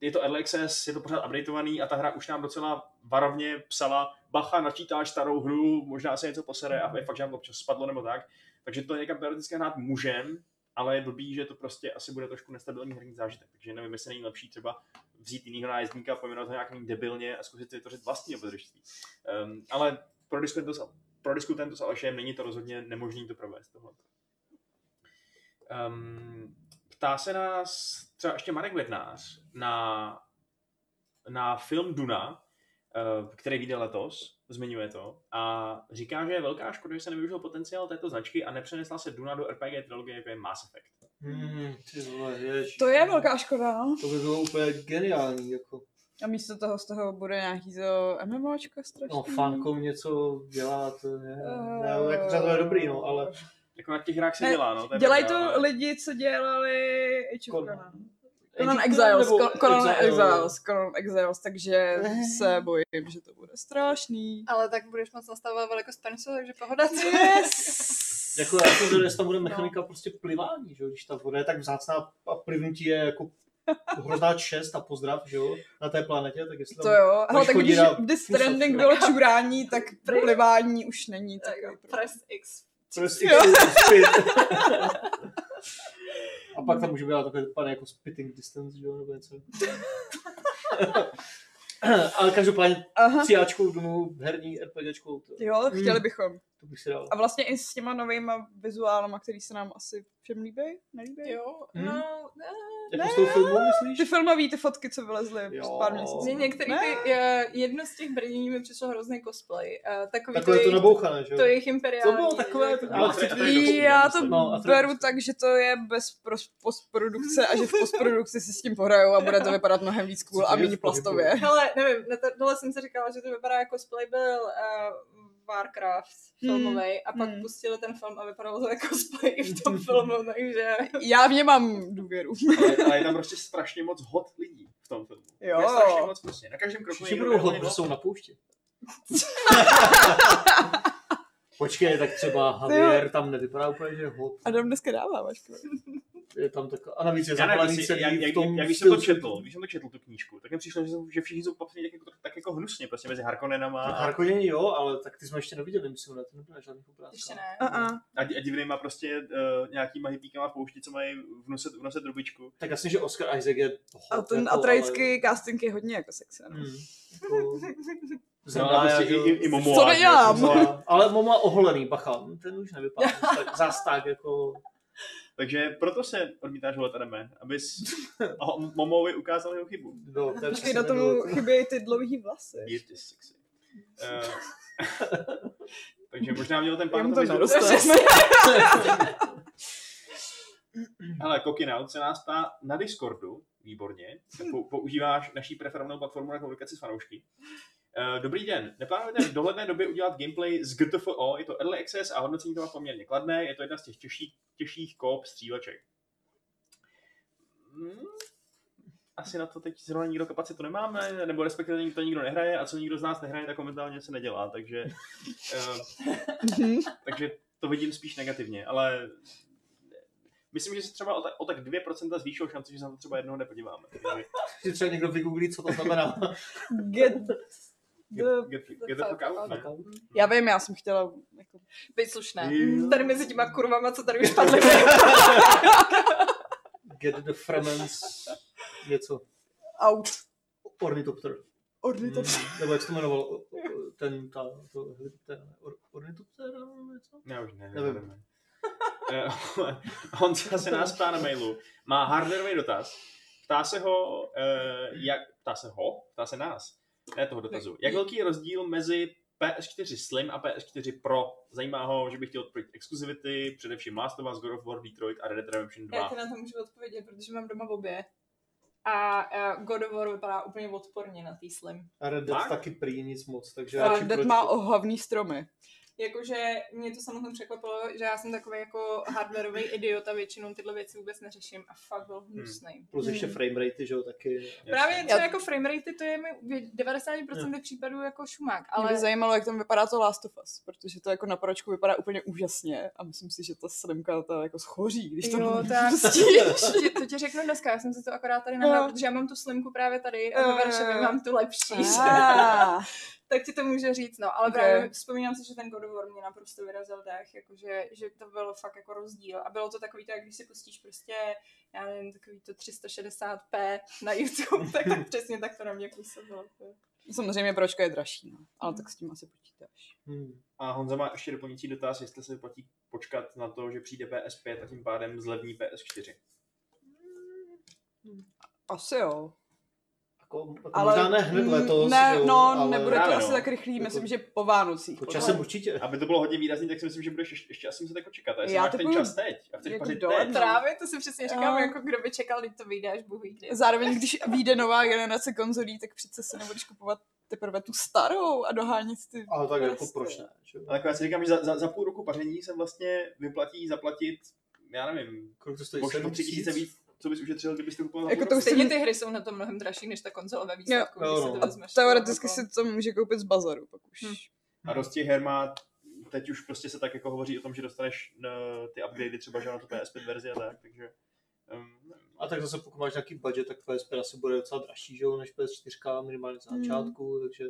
je to access, je to pořád updateovaný a ta hra už nám docela varovně psala, bacha, načítáš starou hru, možná se něco posere a fakt, že nám občas spadlo nebo tak. Takže to někam teoreticky hrát můžem, ale je blbý, že to prostě asi bude trošku nestabilní herní zážitek. Takže nevím, jestli není lepší třeba vzít jinýho nájezdníka, pojmenovat ho nějak méně debilně a zkusit si vytvořit vlastní dobrodružství. Um, ale pro diskutentu, s- pro diskutentu s Alešem není to rozhodně nemožné to provést tohle. Um, ptá se nás třeba ještě Marek Vetnář na, na film Duna, eh, který vyjde letos, zmiňuje to, a říká, že je velká škoda, že se nevyužil potenciál této značky a nepřenesla se Duna do RPG trilogie, jako je Mass Effect. Hmm, ty vole, jež. To je velká škoda, no. To by bylo úplně geniální, jako. A místo toho z toho bude nějaký to MMOčko strašný. No, fankom něco dělat, to je, Eh. ne, jako třeba to je dobrý, no, ale Jako na těch hrách se Ne, dělá, no. To Dělají to ale- lidi, co dělali Age of Conan. Conan. Exiles, Conan Exile? Exiles, Conan Exiles, takže se bojím, že to bude strašný. Ale tak budeš moc nastavovat velikost penisu, takže pohoda. Yes! Jako já jsem jestli tam bude No. mechanika prostě plivání, že jo? když ta voda je tak vzácná a plivnutí je jako hrozná čest a pozdrav, že jo, na té planetě, tak jestli To jo. Hele, tak když, na software. bylo čurání, tak plivání už není tak. Press X. Jo. spit. A pak tam může být takové pane jako spitting distance, že jo, nebo něco. Ale každopádně Aha. tříáčkou domů, herní RPGčkou, to, Jo, chtěli bychom. To bych si dal. A vlastně i s těma novýma vizuálama, který se nám asi všem líbí, nelíbí? Jo, Hmm. no, Jako z toho filmu, myslíš? Ty filmový, ty fotky, co vylezly Jo. před pár měsíců. Některý ty, eh, jedno z těch brnění mi přišlo hrozný cosplay. eh, Takový Takové to jejich- nabouchané, že jo? to jejich imperiální. To bylo takové, jako- ale No, chci to je- to. Já to No, a to- beru tak, že to je bez pros- postprodukce a že v postprodukci si s tím pohrajou a bude to vypadat mnohem víc cool Co a to méně plastově. Hele, nevím, na to, tohle jsem si říkala, že to vypadá jako cosplay byl uh, Warcraft filmový a pak Hmm. pustili ten film a vypadalo to jako i v tom filmu, takže... Já v ně mám důvěru. Ale, ale je tam prostě strašně moc hot lidí v tom filmu. Jo. Je strašně moc prostě. Na každém kroku Všichni budou protože jsou na poušti. Počkej, tak třeba Javier tam nevypadá úplně, že je hod. Adam dneska dává, Vašku. Je tam tak, a navíc je Já jestli, celý jak, v jak, tom jak, když jsem to četl, když jsem to četl tu knížku, tak mi přišlo, že, že všichni jsou papření tak jako, tak jako hnusně, prostě mezi Harkonnenama Tak a, Harkoněni jo, ale tak ty jsme ještě neviděli, myslím, ne, to nebyla žádných obrázků. Ještě ne. A, a divnýma prostě uh, nějakýma hippíkama v poušti, co mají v nose, v nose drubičku. Tak jasně, že Oscar Isaac je hot, A ten jako, atraický casting je hodně jako sexy. Ale... No. Hmm, jako... No, a prostě i, i, i Momoa. Co nedělám? Momoa. Ale Moma oholený, bacha, ten už nevypadá tak, zas tak jako... Takže proto se odmítáš volat Adame, abys Momovi ukázal jeho chybu. No, je Počkej, na tomu nebylo. chybějí ty dlouhý vlasy. Beard is sexy. Uh, takže možná měl ten pán to. Hele, Kokinout se nás ptá na Discordu, výborně, po, používáš naší preferovanou platformu na komunikaci s fanoušky. Uh, dobrý den, neplánujete v dohledné době udělat gameplay z GTFO, je to Early Access a hodnocení to má poměrně kladné, je to jedna z těch těžších, těžších kop stříleček. Hmm, asi na to teď zrovna nikdo kapacitu nemáme, nebo respektive to nikdo nehraje a co nikdo z nás nehraje, tak momentálně se nedělá, takže, uh, takže to vidím spíš negativně, ale myslím, že se třeba o tak, o tak 2% zvýšilo šanci, že se na to třeba jednoho nepodíváme. Takže Si třeba někdo vygooglí, co to znamená. Get Get, the... get, get the fuck out, ne? Já vím, já jsem chtěla jako... Být slušné. Jo. Tady mezi těma kurvama, co tady už padly. Get the Fremens něco. out. Ornitopter. Ornitopter. Hmm, Nebo jak se to jmenoval? Ten, ta, to, ne? Or, ornitopter nebo něco? Já už ne, Nevím. nevím. Eh, Honza se nás ptá na mailu. Má hardwareový dotaz. Ptá se ho, eh, jak, ptá se ho, ptá se nás, ne toho dotazu. Jak velký je rozdíl mezi PS4 Slim a PS4 Pro? Zajímá ho, že bych chtěl odpovědět exkluzivity, především Last of Us, God of War, Detroit a Red Dead Redemption 2. Já ti na to můžu odpovědět, protože mám doma obě. A uh, God of War vypadá úplně odporně na tý Slim. A Red Dead taky prý nic moc, takže A radši Dead proč- má ohavný stromy. Jakože mě to samotně překvapilo, že já jsem takový jako hardwareový idiot a většinou tyhle věci vůbec neřeším a fakt byl hnusný. Plus ještě Hmm. frame ratey, že jo, taky. Právě třeba Já- jako framerate, to je mi v 90% případů jako šumák, Ale... Mě by zajímalo, jak tam vypadá to Last of Us, protože to jako na pročku vypadá úplně úžasně a myslím si, že ta slimka to jako schoří, když to Jo, no, tak. to ti řeknu dneska, já jsem si to akorát tady nahrála, protože já mám tu slimku právě tady a ve Varšavě jo. mám tu lepší, Ah. tak ti to můžu říct, no, ale Ok. právě vzpomínám si, že ten God of War mě naprosto vyrazil dech, jakože, že to bylo fakt jako rozdíl a bylo to takový to, jak když si pustíš prostě, já nevím, takový to 360p na YouTube, tak, tak přesně tak to na mě působilo. Samozřejmě pročka je dražší, no. ale tak s tím asi počítáš. Hmm. A Honza má ještě doplňující dotaz, jestli se vyplatí počkat na to, že přijde PS5 a tím pádem zlevní PS4. Asi jo. Jako, jako Ale možná ne hned letos, ne, jo, no, ale nebude to asi no. tak rychlý, Jako- myslím, že po Vánocích. Jako podle časem určitě. Aby to bylo hodně výrazný, tak si myslím, že budeš ještě, ještě asi muset jako čekat. A jestli Já máš ten typuju čas teď a chceš jako pařit do teď, ledna. Právě to si přesně říkám, jako kdo by čekal, když to vyjde až kdy. Zároveň, když vyjde nová generace konzolí, tak přece si nebudeš kupovat teprve tu starou a dohánět ty... Ale tak jako Prostě. proč ne? Ale jako já si říkám, že za, za, za půl roku paření se vlastně vyplatí zaplatit, já nevím, Kolik to stojí? o 7 tři tisíce víc, co bys ušetřil, kdybyste kupoval Jako to Stejně ty hry jsou na to mnohem dražší než ta konzole ve výsledku, Jo, když no. si to vezmeš. Teoreticky jako- si to může koupit z bazaru, pak už. Hm. A dost těch her má, teď už prostě se tak jako hovoří o tom, že dostaneš uh, ty upgradey třeba že na tu PS5 verzi a tak, takže um. A tak zase pokud máš nějaký budget, tak PSP asi bude docela dražší, že jo, než PS4 minimálně na Mm. začátku, takže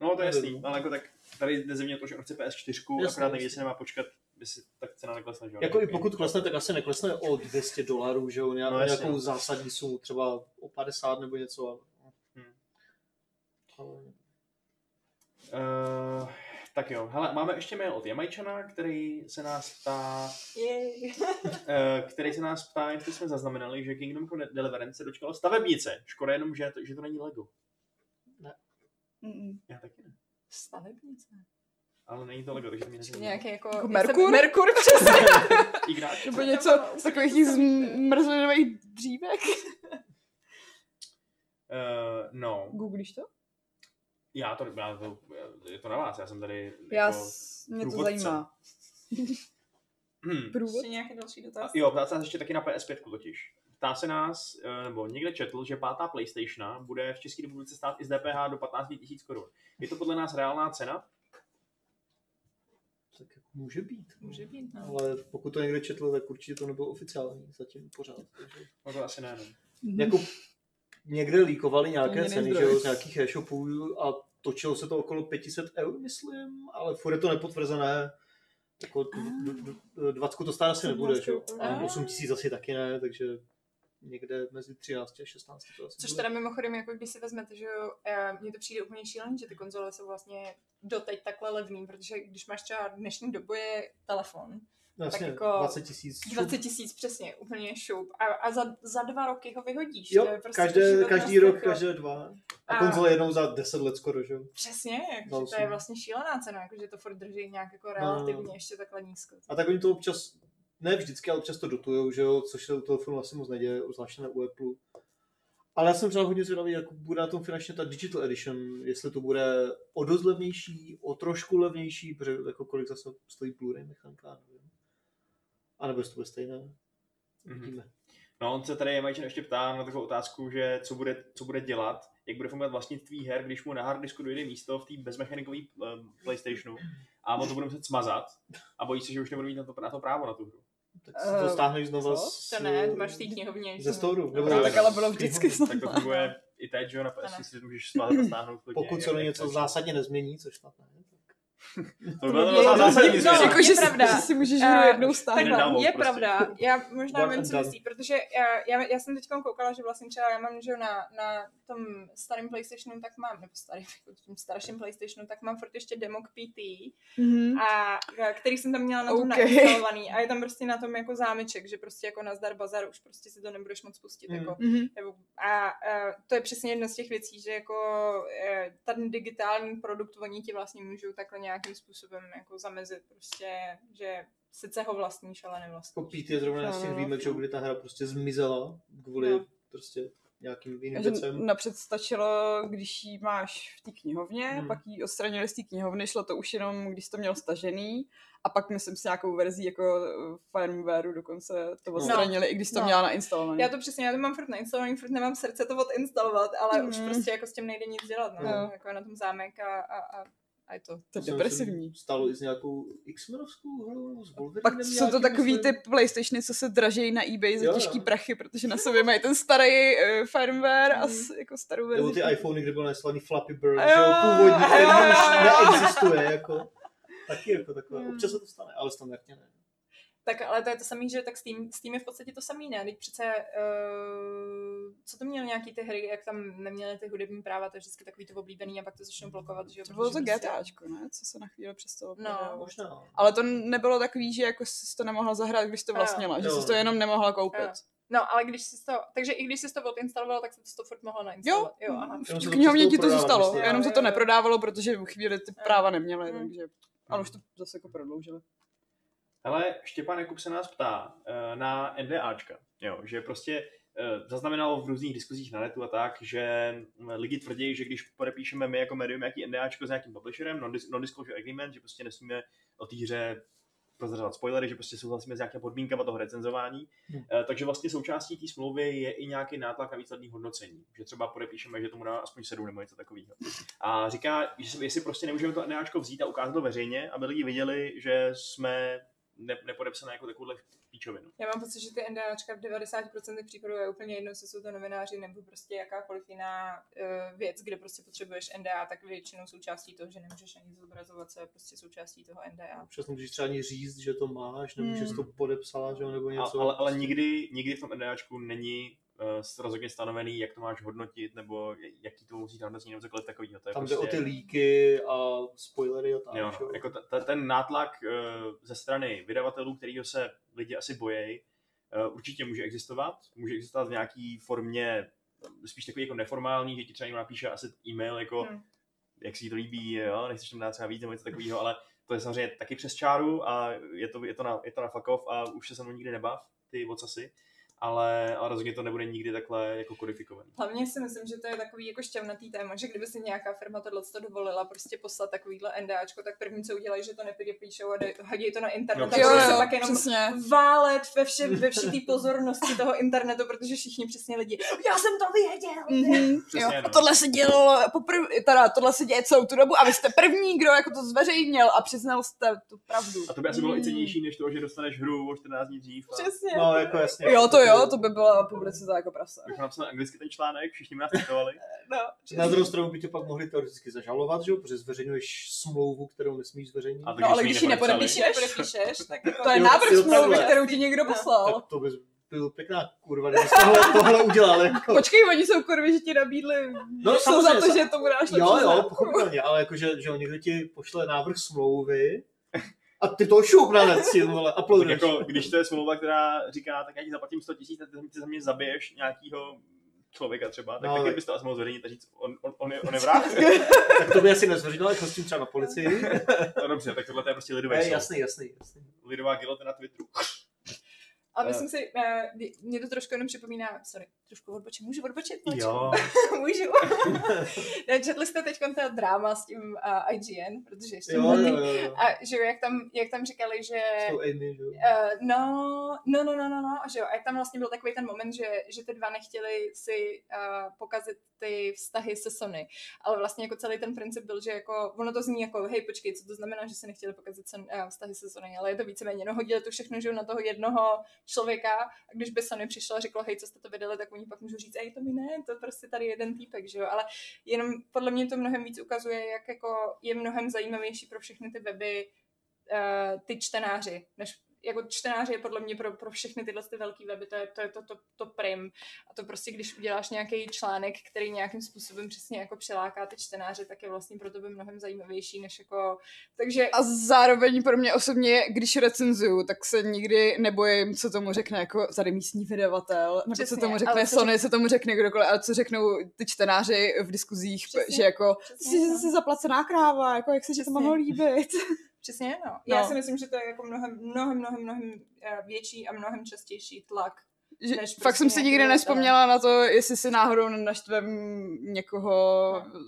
No to je jasný, ale jako tak tady jde země to, že on chce PS4, Jasně, akorát neví, jasně. jestli nemá počkat, si tak cena neklesne, že jo? jako i pokud klesne, tak asi neklesne o 200 dolarů, že jo, nějak, No jasně, nějakou no. zásadní sumu, třeba o 50 nebo něco. ale- Hmm. Ale... Uh, tak jo, hele, máme ještě mail od Jamajčana, který se nás ptá, uh, který se nás ptá, jestli jsme zaznamenali, že Kingdom Come Deliverance se dočkalo stavebnice. Škoda jenom, že to, že to není Lego. Mm-mm. Já taky ne. Stavebnice. Ale není to Lego, takže to mi nezajímá. Nějaký jako... Jako já Merkur? Merkur, přesně. Ignáč. Nebo něco z takových těch zmrzlinových dřívek. Uh, no, Googlíš to? já to, já to, je to na vás, já jsem tady Já, jako, s- mě to průvodce. zajímá. hmm. Průvod? Ještě nějaký další dotaz? Jo, ptá se nás ještě taky na PS5 totiž. Ptá se nás, eh, nebo někde četl, že pátá PlayStationa bude v České republice stát i z DPH do 15 000 korun. Je to podle nás reálná cena? Tak jako může být. no. Může být, no. Ale pokud to někdo četl, tak určitě to nebylo oficiální zatím pořád. Takže... No to asi ne, no. Jako někde líkovali nějaké Jiný ceny, že jo, z nějakých e-shopů a točilo se to okolo 500 eur, myslím, ale furt je to nepotvrzené. Jako d- d- d- 20 to stát asi nebude, že jo? A Ah. 8 tisíc asi taky ne, takže někde mezi 13 a 16 to asi Což bude. teda mimochodem, jako když si vezmete, že jo, eh, mně to přijde úplně šílený, že ty konzole jsou vlastně doteď takhle levný, protože když máš třeba dnešní dobu je telefon, No, jasně, jako 20 tisíc. 20 tisíc přesně, úplně šup. A, a za, za dva roky ho vyhodíš. Jo, to je prostě každé, každý rok, jako- každé dva. A A- konzole jednou za 10 let skoro, že jo? Přesně, jako, Za že to je vlastně šílená cena, jako, že to furt drží nějak jako no. relativně ještě takhle nízko. A tak oni to občas, ne vždycky, ale občas to dotujou, že jo, což se u telefonu asi moc neděje, zvláště na u Apple. Ale já jsem třeba hodně zvědavý, jak bude na tom finančně ta Digital Edition, jestli to bude o dost levnější, o trošku levnější, protože jako kolik zase stojí Blu-ray mechanika, nevím. A nebo jestli to bude stejné. Uvidíme. No, on se tady Jamajčan ještě ptá na takovou otázku, že co bude, co bude dělat, jak bude fungovat vlastnictví her, když mu na hard disku dojde místo v té bezmechanikové um, PlayStationu a on to bude muset smazat a bojí se, že už nebude mít na to, na to právo na tu hru. Tak si to Eh, stáhneš znova co? z, To ne, to máš té knihovně. ze storu. Nebo Právě, tak ale no. bylo vždycky knihovny. Tak to znova. funguje i teď, že jo, na PS si můžeš smazat a stáhnout. Pokud se něco zásadně nezmění, což snad ne. To bylo zásadní. Jako, že, si- pravda. že si můžeš hru jednou stáhnout. je prostě. pravda, já možná vím, co myslí, protože já, já, já jsem teď koukala, že vlastně třeba já mám, že na, na tom starém Playstationu, tak mám, nebo starým, jako tom starším Playstationu, tak mám furt ještě Demok PT, Mhm. a, a který jsem tam měla na tom OK. nainstalovaný a je tam prostě na tom jako zámeček, že prostě jako na zdar bazar už prostě si to nebudeš moc pustit. Mhm. Jako, Mhm. nebo, a, a to je přesně jedna z těch věcí, že jako eh, ten digitální produkt, oni ti vlastně můžou takhle nějakým způsobem jako zamezit prostě, že sice ho vlastníš, ale Jako nevlastníš. Pete je zrovna z těch No, no, výjimek, že kdy ta hra prostě zmizela kvůli No. prostě nějakým jiným věcem. napřed stačilo, když ji máš v té knihovně, Hmm. pak ji odstranili z té knihovny, šlo to už jenom, když jsi to měl stažený a pak myslím si nějakou verzí jako firmwareu dokonce to odstranili, i když jsi to No. měla nainstalovaný. Já to přesně, já to mám furt nainstalovaný, furt nemám srdce to odinstalovat, ale už Mm. prostě jako s tím nejde nic dělat, no. Jo. Jako je na tom zámek a, a, a, a je to. to jsem depresivní. si Stalo i s nějakou X-menovskou hrou, s Wolverinem Pak jsou to takový myslím. ty PlayStationy, co se dražejí na eBay za Jo, těžký jo. prachy, protože na sobě mají ten starý uh, firmware a Mm. s, jako starou verzi. Nebo ty iPhony, kde byl naslaný Flappy Bird, Jo, že jo, původní, který už neexistuje, jako. Taky jako takové, občas se to stane, ale standardně ne. Tak ale to je to samé, že tak Steam, Steam je v podstatě to samé, ne? Teď přece, uh, co to měl nějaký ty hry, jak tam neměly ty hudební práva, to je vždycky takový to oblíbený a pak to začnou blokovat, že jo? To bylo to prostě- GTAčko, ne? Co se na chvíli přestalo No. Možná. Ale to nebylo takový, že jako jsi to nemohla zahrát, když to Jo. vlastnila, že Jo. jsi to jenom nemohla koupit. Jo. No, ale když jsi to, takže i když jsi to odinstaloval, tak se to furt mohlo nainstalovat. Jo, aha. Jenom se V to knihovně ti to zůstalo, jenom se Jo, to jo, jo. neprodávalo, protože v chvíli ty práva neměly, takže... Ale už to zase jako prodloužili. Ale Štěpán Jakub se nás ptá uh, na NDAčka, jo, že prostě uh, zaznamenalo v různých diskuzích na netu a tak, že mm, lidi tvrdí, že když podepíšeme my jako médium nějaký NDAčko s nějakým publisherem, non-dis- non-disclosure agreement, že prostě nesmíme o té hře prozrazovat spoilery, že prostě souhlasíme s nějakými podmínkami toho recenzování. Hmm. Hmm. Takže vlastně součástí té smlouvy je i nějaký nátlak na výsledný hodnocení. Že třeba podepíšeme, že tomu dá aspoň 7 nebo něco takového. A říká, že jestli prostě nemůžeme to NDAčko vzít a ukázat to veřejně, aby lidi viděli, že jsme ne, nepodepsané jako takovouhle píčovinu. Já mám pocit, že ty NDAčka v 90% případů je úplně jedno, jestli jsou to novináři nebo prostě jakákoliv jiná uh, věc, kde prostě potřebuješ NDA, tak většinou součástí toho, že nemůžeš ani zobrazovat, co je prostě součástí toho NDA. Občas nemůžeš třeba ani říct, že to máš, nemůžeš Hmm. to podepsat, že jo, nebo A, něco. ale, ale nikdy, nikdy v tom NDAčku není rozhodně stanovený, jak to máš hodnotit, nebo jaký to musí hodnocení, nebo cokoliv takového. To je Tam prostě, jde o ty líky a spoilery a tak. Jo, no, jako ta, ta, ten nátlak uh, ze strany vydavatelů, kterýho se lidi asi bojejí, uh, určitě může existovat. Může existovat v nějaký formě eh, spíš takový jako neformální, že ti třeba někdo napíše asi e-mail, jako Hmm. jak si to líbí, jo, nechceš tam dát třeba víc nebo něco takového, ale to je samozřejmě taky přes čáru a je to, je to, na, je to na fuck off a už se se mnou nikdy nebav, ty vocasy, ale, ale rozhodně to nebude nikdy takhle jako kodifikovaný. Hlavně si myslím, že to je takový jako šťavnatý téma, že kdyby si nějaká firma tohle to dovolila prostě poslat takovýhle NDAčko, tak první, co udělají, že to nepodepíšou a dej- hodí to na internet Jo, a budou se pak jenom přesně. válet ve vše, ve vší té pozornosti toho internetu, protože všichni přesně lidi, já jsem to věděl. Mhm, Přesně, jo. no. A tohle se dělo poprv, teda tohle se děje celou tu dobu a vy jste první, kdo jako to zveřejnil a přiznal jste tu pravdu. A to by asi bylo i Mm. cenější, než to, že dostaneš hru o 14 dní dřív. A Přesně. No, jako jasně. Jo, to jo, to by byla publicita jako prase. bych napsal anglicky ten článek, všichni nás citovali. No, Na druhou stranu by tě pak mohli teoreticky zažalovat, že jo, protože zveřejňuješ smlouvu, kterou nesmíš zveřejnit. A No, ale když ji nepodepíšeš, tak jako... To je Jo, návrh jo, smlouvy, kterou ti někdo poslal. Tak to by byl pěkná kurva, kdyby tohle, tohle udělal. Jako. Počkej, oni jsou kurvy, že ti nabídli No, jsou za to, samozřejmě, že tomu dáš Jo, jo, pochopitelně, ale jakože, že jo, někdo ti pošle návrh smlouvy a ty to šup na si, vole, Tak uploaduješ. jako, když to je smlouva, která říká, tak já ti zaplatím 100 tisíc a ty za mě zabiješ nějakýho člověka třeba, tak No, taky tak- bys to asi mohl zveřejnit a říct, on, on, on, je, on je vrah. Tak to by asi nezveřejnil, s tím třeba na policii. no dobře, tak tohle to je prostě lidové Je, jasný, jasný, jasný. Lidová gilotina na Twitteru. A myslím si, eh, mě to trošku jenom připomíná, sorry, trošku odbočím, můžu odbočit? Jo. Můžu. ne, četli jste teď to dráma s tím uh, IGN, protože ještě Jo, jo, jo. A že jak tam, jak tam říkali, že... Amy, jo. Uh, no, no, no, no, no, no, a že jo, a jak tam vlastně byl takový ten moment, že, že ty dva nechtěli si uh, pokazit ty vztahy se Sony, ale vlastně jako celý ten princip byl, že jako, ono to zní jako, hej, počkej, co to znamená, že se nechtěli pokazit sen, uh, vztahy se Sony, ale je to víceméně, no hodili to všechno, že na toho jednoho člověka a když by Sony přišlo a řeklo, hej, co jste to vydali, tak oni pak můžou říct, ej, to mi ne, to prostě tady jeden týpek, že jo, ale jenom podle mě to mnohem víc ukazuje, jak jako je mnohem zajímavější pro všechny ty weby uh, ty čtenáři, než jako čtenáři je podle mě pro, pro všechny tyhle ty velké weby, to je to, je to, to, to prim. A to prostě, když uděláš nějaký článek, který nějakým způsobem přesně jako přiláká ty čtenáře, tak je vlastně pro tebe mnohem zajímavější, než jako... Takže A zároveň pro mě osobně, když recenzuju, tak se nikdy nebojím, co tomu řekne jako tady místní vydavatel, nebo Přesně, co tomu řekne co Sony, co tomu řekne kdokoliv, ale co řeknou ty čtenáři v diskuzích, Přesně, že jako přesně, jsi no. zase zaplacená kráva, jako jak se ti to mohlo líbit. přesně, no. No. Já si myslím, že to je jako mnohem, mnohem, mnohem, mnohem eh, větší a mnohem častější tlak. Že Než fakt prostě jsem si nikdy nespomněla na to, jestli si náhodou nenaštvem někoho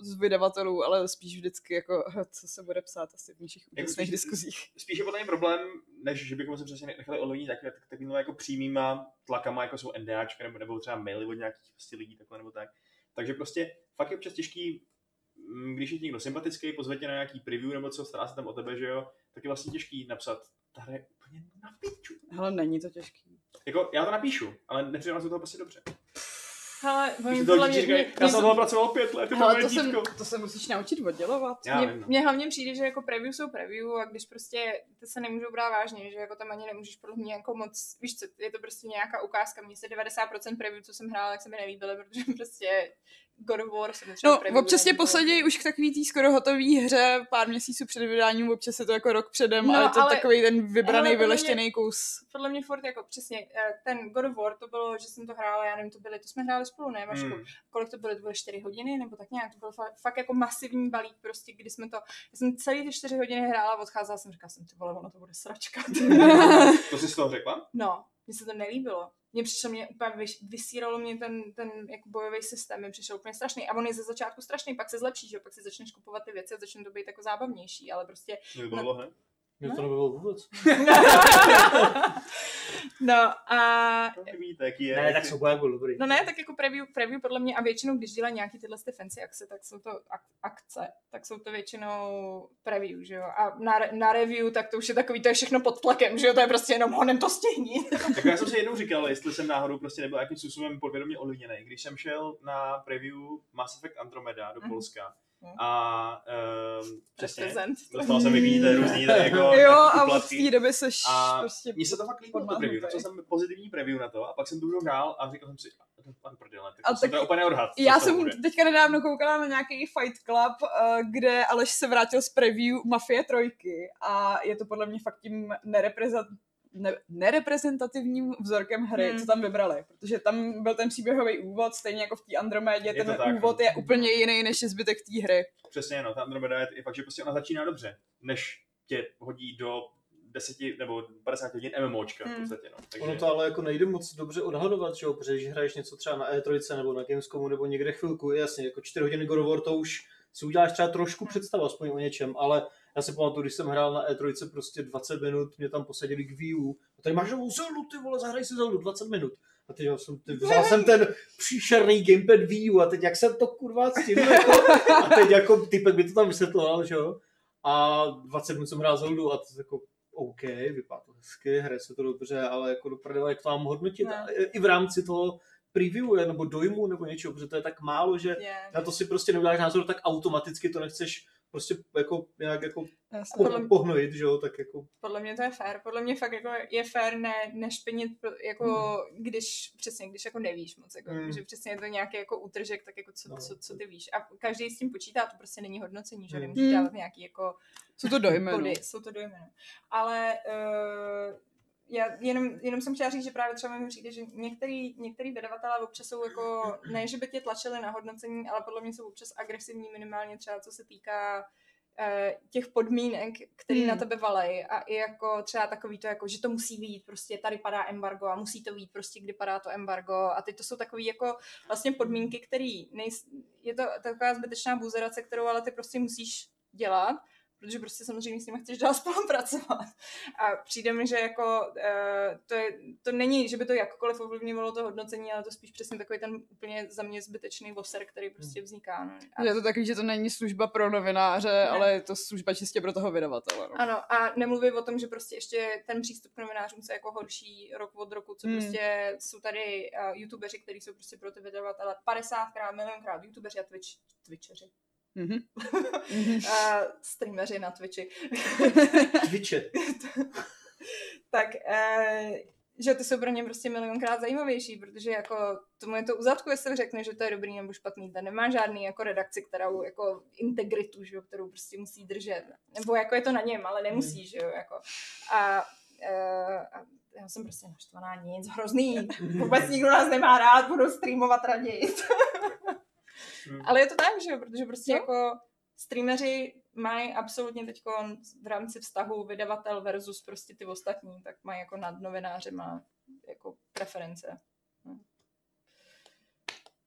z vydavatelů, ale spíš vždycky jako, co se bude psát asi v našich úžasných spíš- diskuzích. Spíš je podle mě problém, než že bychom se přesně nechali ovlivnit tak, tak, takovými jako přímýma tlakama, jako jsou NDAčka, nebo, nebo třeba maily od nějakých prostě lidí takhle nebo tak. Takže prostě fakt je občas těžký, když je ti někdo sympatický, pozve tě na nějaký preview nebo co, stará se tam o tebe, že jo, tak je vlastně těžký napsat, ta hra je úplně na piču. Hele, není to těžký. Jako, já to napíšu, ale nepřijde se toho prostě dobře. Ale Když oni to mě, říkají, mě, já jsem na toho pracoval pět let, to Hele, to, jsem, to se musíš naučit oddělovat. Vím, no. mně hlavně přijde, že jako preview jsou preview a když prostě ty se nemůžou brát vážně, že jako tam ani nemůžeš podle mě jako moc, víš co, je to prostě nějaká ukázka, mně se 90% preview, co jsem hrála, tak se mi nelíbily, protože prostě God of War se No, občas tě posadí už k takový tý skoro hotový hře pár měsíců před vydáním, občas je to jako rok předem, No, ale je to ale- takový ten vybraný, vyleštěný kus. Podle mě furt jako přesně, eh, ten God of War to bylo, že jsem to hrála, já nevím, to byly, to jsme hráli spolu, ne, Vašku? Hmm. kolik to byly, to byly 4 hodiny, nebo tak nějak, to byl fakt, fakt jako masivní balík, prostě, kdy jsme to, já jsem celý ty 4 hodiny hrála, odcházela jsem, říkala jsem, ty vole, ono to bude sračka. To jsi z toho řekla? no, mně se to nelíbilo. Mně přišlo, mě úplně vys- vysíralo mě ten, ten jako bojový systém, mi přišel úplně strašný. A on je ze začátku strašný, pak se zlepší, že jo, pak si začneš kupovat ty věci a začne to být jako zábavnější, ale prostě Mě to bylo, ne? Mě to nebylo vůbec. no a To je. Ne, tak Sobojak byl dobrý. No ne, tak jako preview, preview podle mě a většinou, když dělají nějaký tyhle ty fancy akce, tak jsou to ak- akce, tak jsou to většinou preview, že jo. A na, re- na review, tak to už je takový, to je všechno pod tlakem, že jo, to je prostě jenom honem to stihni. Tak já jsem si jednou říkal, jestli jsem náhodou prostě nebyl jakým způsobem podvědomě ovlivněný. Když jsem šel na preview Mass Effect Andromeda do Mhm. Polska Mhm. A um, přesně, dostal jsem vidíte různý tady jako Jo, a od té doby seš A prostě... Mně se to fakt líbilo, to podmáhnutý. preview. Napsal jsem pozitivní preview na to a pak jsem to už hrál a říkal jsem si, "A to pan prdele, tak A to tak úplně odhad. Já jsem bude." teďka nedávno koukala na nějaký Fight Club, eh, kde Aleš se vrátil z preview Mafie trojky a je to podle mě fakt tím nereprezent, ne, nereprezentativním vzorkem hry, Hmm. co tam vybrali. Protože tam byl ten příběhový úvod, stejně jako v té Andromedě, Je ten tak, úvod no. je úplně jiný než je zbytek té hry. Přesně, no, ta Andromeda je, je fakt, že prostě ona začíná dobře, než tě hodí do 10 nebo 50 hodin MMOčka v Hmm. podstatě, no. Takže, Ono to ale jako nejde moc dobře odhadovat, že jo, protože když hraješ něco třeba na E3 nebo na Gamescomu nebo někde chvilku, jasně, jako 4 hodiny God of War, to už si uděláš třeba trošku představu aspoň o něčem, ale já si pamatuju, když jsem hrál na E3 prostě 20 minut, mě tam posadili k Wii U, a tady máš novou Zeldu, ty vole, zahraj si Zeldu 20 minut. A teď jsem, ty, vzal jsem ten příšerný gamepad Wii U a teď jak jsem to kurva stihl, jako, a teď jako typek by to tam vysvětloval, že jo. A 20 minut jsem hrál Zeldu a to jako OK, vypadá to hezky, hraje se to dobře, ale jako do prdele, jak to mám hodnotit a i v rámci toho previewu nebo dojmu nebo něčeho, protože to je tak málo, že Je. na to si prostě neuděláš názor, tak automaticky to nechceš prostě jako nějak jako Jasně. po, Podle- pohnojit, že jo, tak jako Podle mě to je fér. Podle mě fakt jako je fér ne, nešpinit, jako když přesně, když jako nevíš moc, jako, Hmm. že přesně je to nějaký jako útržek, tak jako co, No. co, co, ty víš. A každý s tím počítá, to prostě není hodnocení, že Hmm. nemůžeš Hmm. dělat nějaký jako Co to dojme, no. jsou to dojmy. no. Ale uh, já jenom, jenom jsem chtěla říct, že právě třeba mi přijde, že některý, některý vydavatelé občas jsou jako, ne, že by tě tlačili na hodnocení, ale podle mě jsou občas agresivní minimálně třeba co se týká eh, těch podmínek, který Hmm. na tebe valej. A i jako třeba takový to, jako, že to musí být, prostě tady padá embargo a musí to být prostě, kdy padá to embargo. A teď to jsou takový jako vlastně podmínky, který nejs, je to taková zbytečná buzerace, kterou ale ty prostě musíš dělat, protože prostě samozřejmě s nimi chceš dál spolupracovat. A přijde mi, že jako uh, to, je, to není, že by to jakkoliv ovlivňovalo to hodnocení, ale to spíš přesně takový ten úplně za mě zbytečný voser, který prostě vzniká. No. A, Je to takový, že to není služba pro novináře, ale je to služba čistě pro toho vydavatele. No. Ano, a nemluvím o tom, že prostě ještě ten přístup k novinářům se jako horší rok od roku, co Hmm. prostě jsou tady uh, youtubeři, kteří jsou prostě pro ty vydavatele 50krát, milionkrát youtubeři a twitch, twitcheři. Mhm. Mhm. Uh, streameři na Twitchi. Twitche. tak uh, že ty jsou pro ně prostě milionkrát zajímavější, protože jako tomu je to u zadku, jestli řekne, že to je dobrý nebo špatný. Ta nemá žádný jako redakci, kterou jako integritu, že jo, kterou prostě musí držet. Nebo jako je to na něm, ale nemusí, že jo, jako. A, uh, a já jsem prostě naštvaná, nic, hrozný. Vůbec nikdo nás nemá rád, budu streamovat raději. Hmm. Ale je to tak, že jo, protože prostě No. jako streameři mají absolutně teď v rámci vztahu vydavatel versus prostě ty ostatní, tak mají jako nad novináři má jako preference.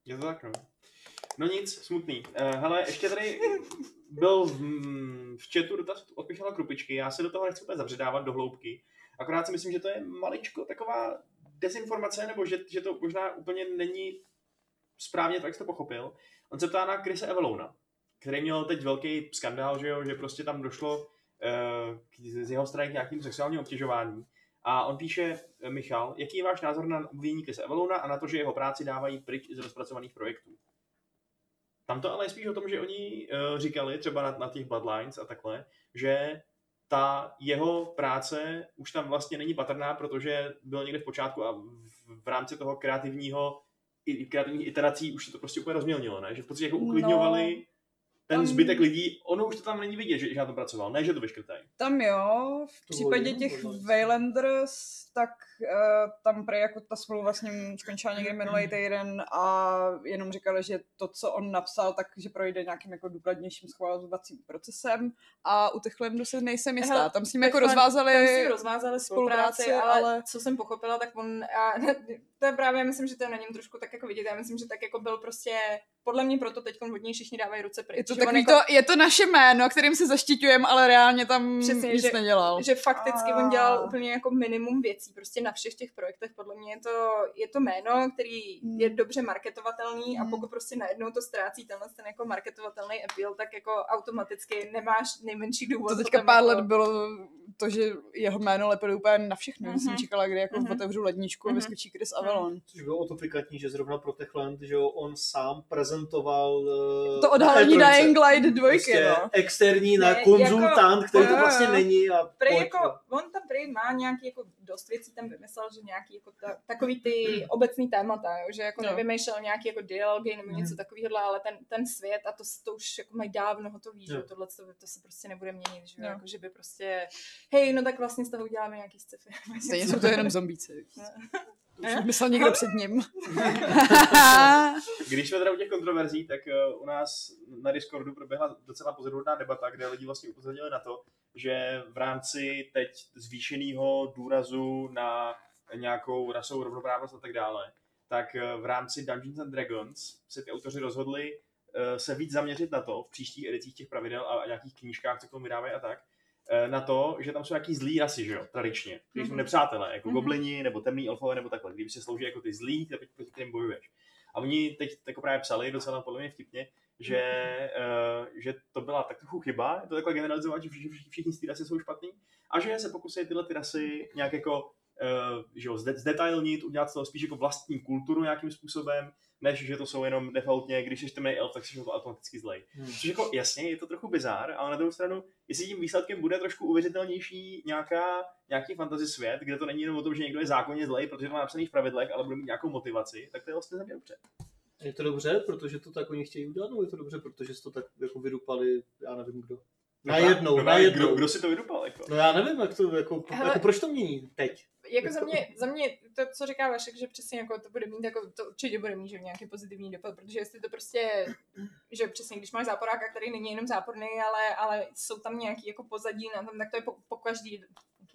Je to tak, no. No nic, smutný. Uh, hele, ještě tady byl v, mm, v chatu dotaz od Michala Krupičky, já se do toho nechci úplně zabředávat do hloubky, akorát si myslím, že to je maličko taková dezinformace, nebo že, že to možná úplně není správně tak, jak jsi to pochopil. On se ptá na Krise Evelona, který měl teď velký skandál, že, jo, že prostě tam došlo uh, z jeho strany k nějakým sexuálním obtěžování. A on píše, eh, Michal, jaký je váš názor na obvinění Krise Evelona a na to, že jeho práci dávají pryč z rozpracovaných projektů? Tam to ale je spíš o tom, že oni uh, říkali třeba na, na těch Bloodlines a takhle, že ta jeho práce už tam vlastně není patrná, protože byl někde v počátku a v, v rámci toho kreativního i- kreativních iterací už se to prostě úplně rozmělnilo, ne? Že v podstatě jako No, uklidňovali ten tam- zbytek lidí, ono už to tam není vidět, že, že na to pracoval, ne, že to vyškrtají. Tam jo, v To případě těch Waylanders, tak uh, tam prý jako ta smlouva s ním skončila někdy minulý týden a jenom říkali, že to, co on napsal, takže projde nějakým jako důkladnějším schvalovacím procesem a u těch Landů se nejsem jistá. Hele, Tam s ním jako rozvázali tam s ním rozvázali spolupráci, spolupráci, ale, ale- co jsem pochopila, tak on, a, to je právě, myslím, že to je na něm trošku tak jako vidět, já myslím, že tak jako byl prostě, podle mě proto teď od něj všichni dávají ruce pryč. je to, že takový jako, to, je to naše jméno, kterým se zaštiťujeme, ale reálně tam Přesně, nic že- nedělal. že fakticky A- on dělal úplně jako minimum věcí, prostě na všech těch projektech, podle mě je to, je to jméno, který Hmm. je dobře marketovatelný a Hmm. pokud prostě najednou to ztrácí tenhle ten jako marketovatelný appeal, tak jako automaticky nemáš nejmenší důvod. To teďka pár jako, let bylo to, že jeho jméno lepilo úplně na všechno. Mm-hmm. Jsem Mhm. čekala, kdy jako Mhm. otevřu ledničku a Mhm. vyskočí Chris Avalon. Což bylo o to pikantní, že zrovna pro Techland, že on sám prezentoval eh, To odhalení na E3. Dying Light dvojky, prostě no. externí na Ne, konzultant, který to vlastně není a Prej jako, on tam prej má nějaký jako dost věcí tam vymyslel, že nějaký jako ta, takový ty obecný témata, jo? že jako Jo. nevymýšlel nějaký jako dialogy nebo něco Mhm. takového, ale ten, ten svět a to, to už jako mají dávno hotový, že Jo. jo. tohle to, to, se prostě nebude měnit, že, jo? Jo. jako, že by prostě, hej, no tak vlastně z toho uděláme nějaký sci-fi. Stejně jsou to jenom zombíci. To už myslel někdo před ním. Když jsme teda u těch kontroverzí, tak eh, u nás na Discordu proběhla docela pozoruhodná debata, kde lidi vlastně upozornili na to, že v rámci teď zvýšeného důrazu na nějakou rasovou rovnoprávnost a tak dále, tak eh, v rámci Dungeons and Dragons se ty autoři rozhodli eh, se víc zaměřit na to v příštích edicích těch pravidel a nějakých knížkách, co k tomu vydávají a tak, eh, na to, že tam jsou nějaký zlý rasy, že jo, tradičně, kteří jsou Mhm. nepřátelé, jako Mhm. goblini nebo temný elfové nebo takhle, kdyby se slouží jako ty zlí, tak proti kterým bojuješ. A oni teď jako právě psali, docela podle mě vtipně, že, uh, že to byla tak trochu chyba, je to takhle generalizovat, že všichni, všichni, z té rasy jsou špatný, a že se pokusí tyhle ty rasy nějak jako že jo, zde- zdetailnit, udělat z toho spíš jako vlastní kulturu nějakým způsobem, než že to jsou jenom defaultně, když jsi temný elf, tak jsi to automaticky zlej. Hmm. Což jako jasně, je to trochu bizár, ale na druhou stranu, jestli tím výsledkem bude trošku uvěřitelnější nějaká, nějaký fantasy svět, kde to není jenom o tom, že někdo je zákonně zlej, protože to má napsaný v pravidlech, ale bude mít nějakou motivaci, tak to je vlastně za mě dobře. Je to dobře, protože to tak oni chtějí udělat, nebo je to dobře, protože jsi to tak jako vydupali, já nevím kdo. Najednou, No, najednou. Kdo, kdo, si to vydupal? Jako? No já nevím, jak to, jako, Hele. jako proč to mění teď? Jako za mě, za mě to, co říká Vašek, že přesně jako to bude mít, jako to určitě bude mít že nějaký pozitivní dopad, protože jestli to prostě, že přesně, když máš záporáka, který není jenom záporný, ale, ale jsou tam nějaký jako pozadí na tom, tak to je po, po každý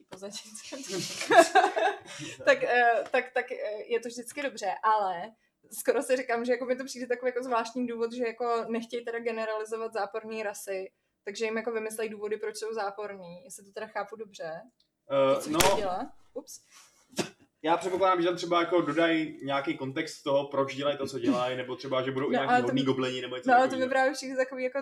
pozadí. tak, eh, tak, tak eh, je to vždycky dobře, ale skoro si říkám, že jako mi to přijde takový jako zvláštní důvod, že jako nechtějí teda generalizovat záporní rasy, takže jim jako vymyslejí důvody, proč jsou záporní, jestli to teda chápu dobře. Uh, no? Ups. já předpokládám, že tam třeba jako dodají nějaký kontext toho, proč dělají to, co dělají, nebo třeba, že budou No, nějaký hodný mi- goblini, nebo něco No ale to mi právě přijde takový jako,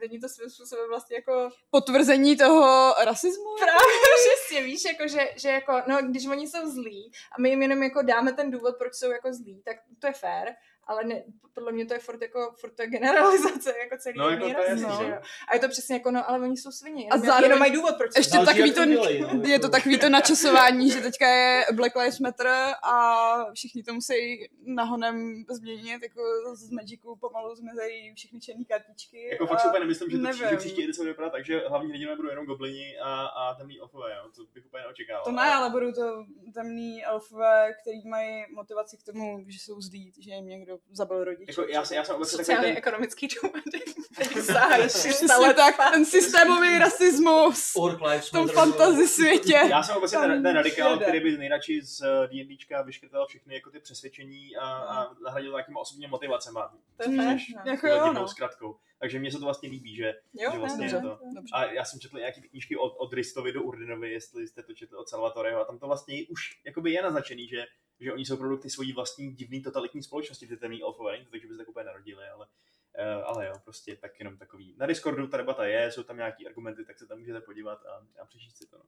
není to svým způsobem vlastně jako Potvrzení toho rasismu? právě přesně, víš, jako že, že jako, no když oni jsou zlí a my jim jenom jako dáme ten důvod, proč jsou jako zlí, tak to je fér, ale ne, podle mě to je furt jako, furt to je generalizace, jako celý No, jako to je no. A je to přesně jako, no ale oni jsou svině, A zároveň- jenom mají důvod, proč Ještě Záleží, takový to to, dělají, no, je to takový to načasování, že teďka je Black Lives Matter a všichni to musí nahonem změnit, jako z Magicu pomalu zmizejí všechny černé kartičky. Jako a fakt si úplně nemyslím, že to nevím. příští, příští edice bude vypadat tak, že hlavní hrdinové budou jenom goblini a, a temný elfové, jo. To bych úplně neočekával. To ne, ale budou to temný elfové, který mají motivaci k tomu, že jsou zlí, že jim někdo zabil rodiče. Jako já, já jsem obecně takový sociálně ten, ekonomický 300 Přesně tak, ten systémový rasismus v tom fantasy světě. já jsem obecně ten, ten radikál, jede. který by nejradši z eh, D&Dčka vyškrtal všechny jako ty přesvědčení a, a nahradil nějakýma osobními motivacema. To je Než no. Jako jo, no. zkratkou. Takže mně se to vlastně líbí, že, Jo, že vlastně ne, je dobře. to. Dobře. A já jsem četl nějaký ty knížky od, od Ristovi do Urdinovi, jestli jste to četli od Salvatoreho, a tam to vlastně už jakoby je naznačený, že, že oni jsou produkty svojí vlastní divný totalitní společnosti, ty temný elfové, není to tak, že by se tak úplně narodili, ale, uh, ale jo, prostě tak jenom takový. Na Discordu ta debata je, jsou tam nějaký argumenty, tak se tam můžete podívat a, a přečíst si to. No.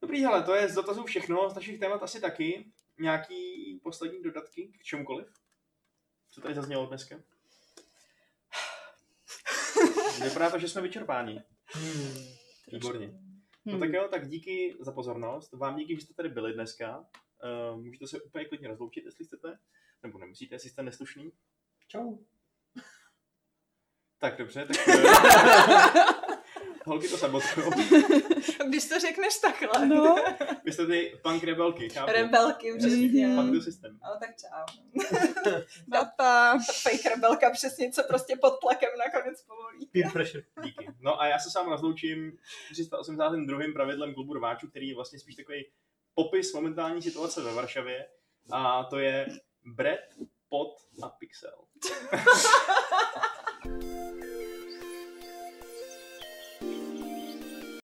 Dobrý, hele, to je z dotazů všechno, z našich témat asi taky. Nějaký poslední dodatky k čemukoliv? Co tady zaznělo dneska? Vypadá to, že jsme vyčerpáni. Hmm. Výborně. No Hmm. tak jo, tak díky za pozornost. Vám díky, že jste tady byli dneska. Uh, můžete se úplně klidně rozloučit, jestli chcete. Nebo nemusíte, jestli jste neslušný. Čau. Tak dobře, tak eh, holky to sabotujou. Když to řekneš takhle. No, Vy jste ty punk rebelky, chápu. Rebelky, přesně. Punk the system. Ale tak čau. data. Fake rebelka přesně, co prostě pod tlakem nakonec povolí. Peer pressure. Díky. No a já se sám rozloučím 382. pravidlem klubu rváčů, který je vlastně spíš takový popis momentální situace ve Varšavě. A to je Brett, Pot a Pixel.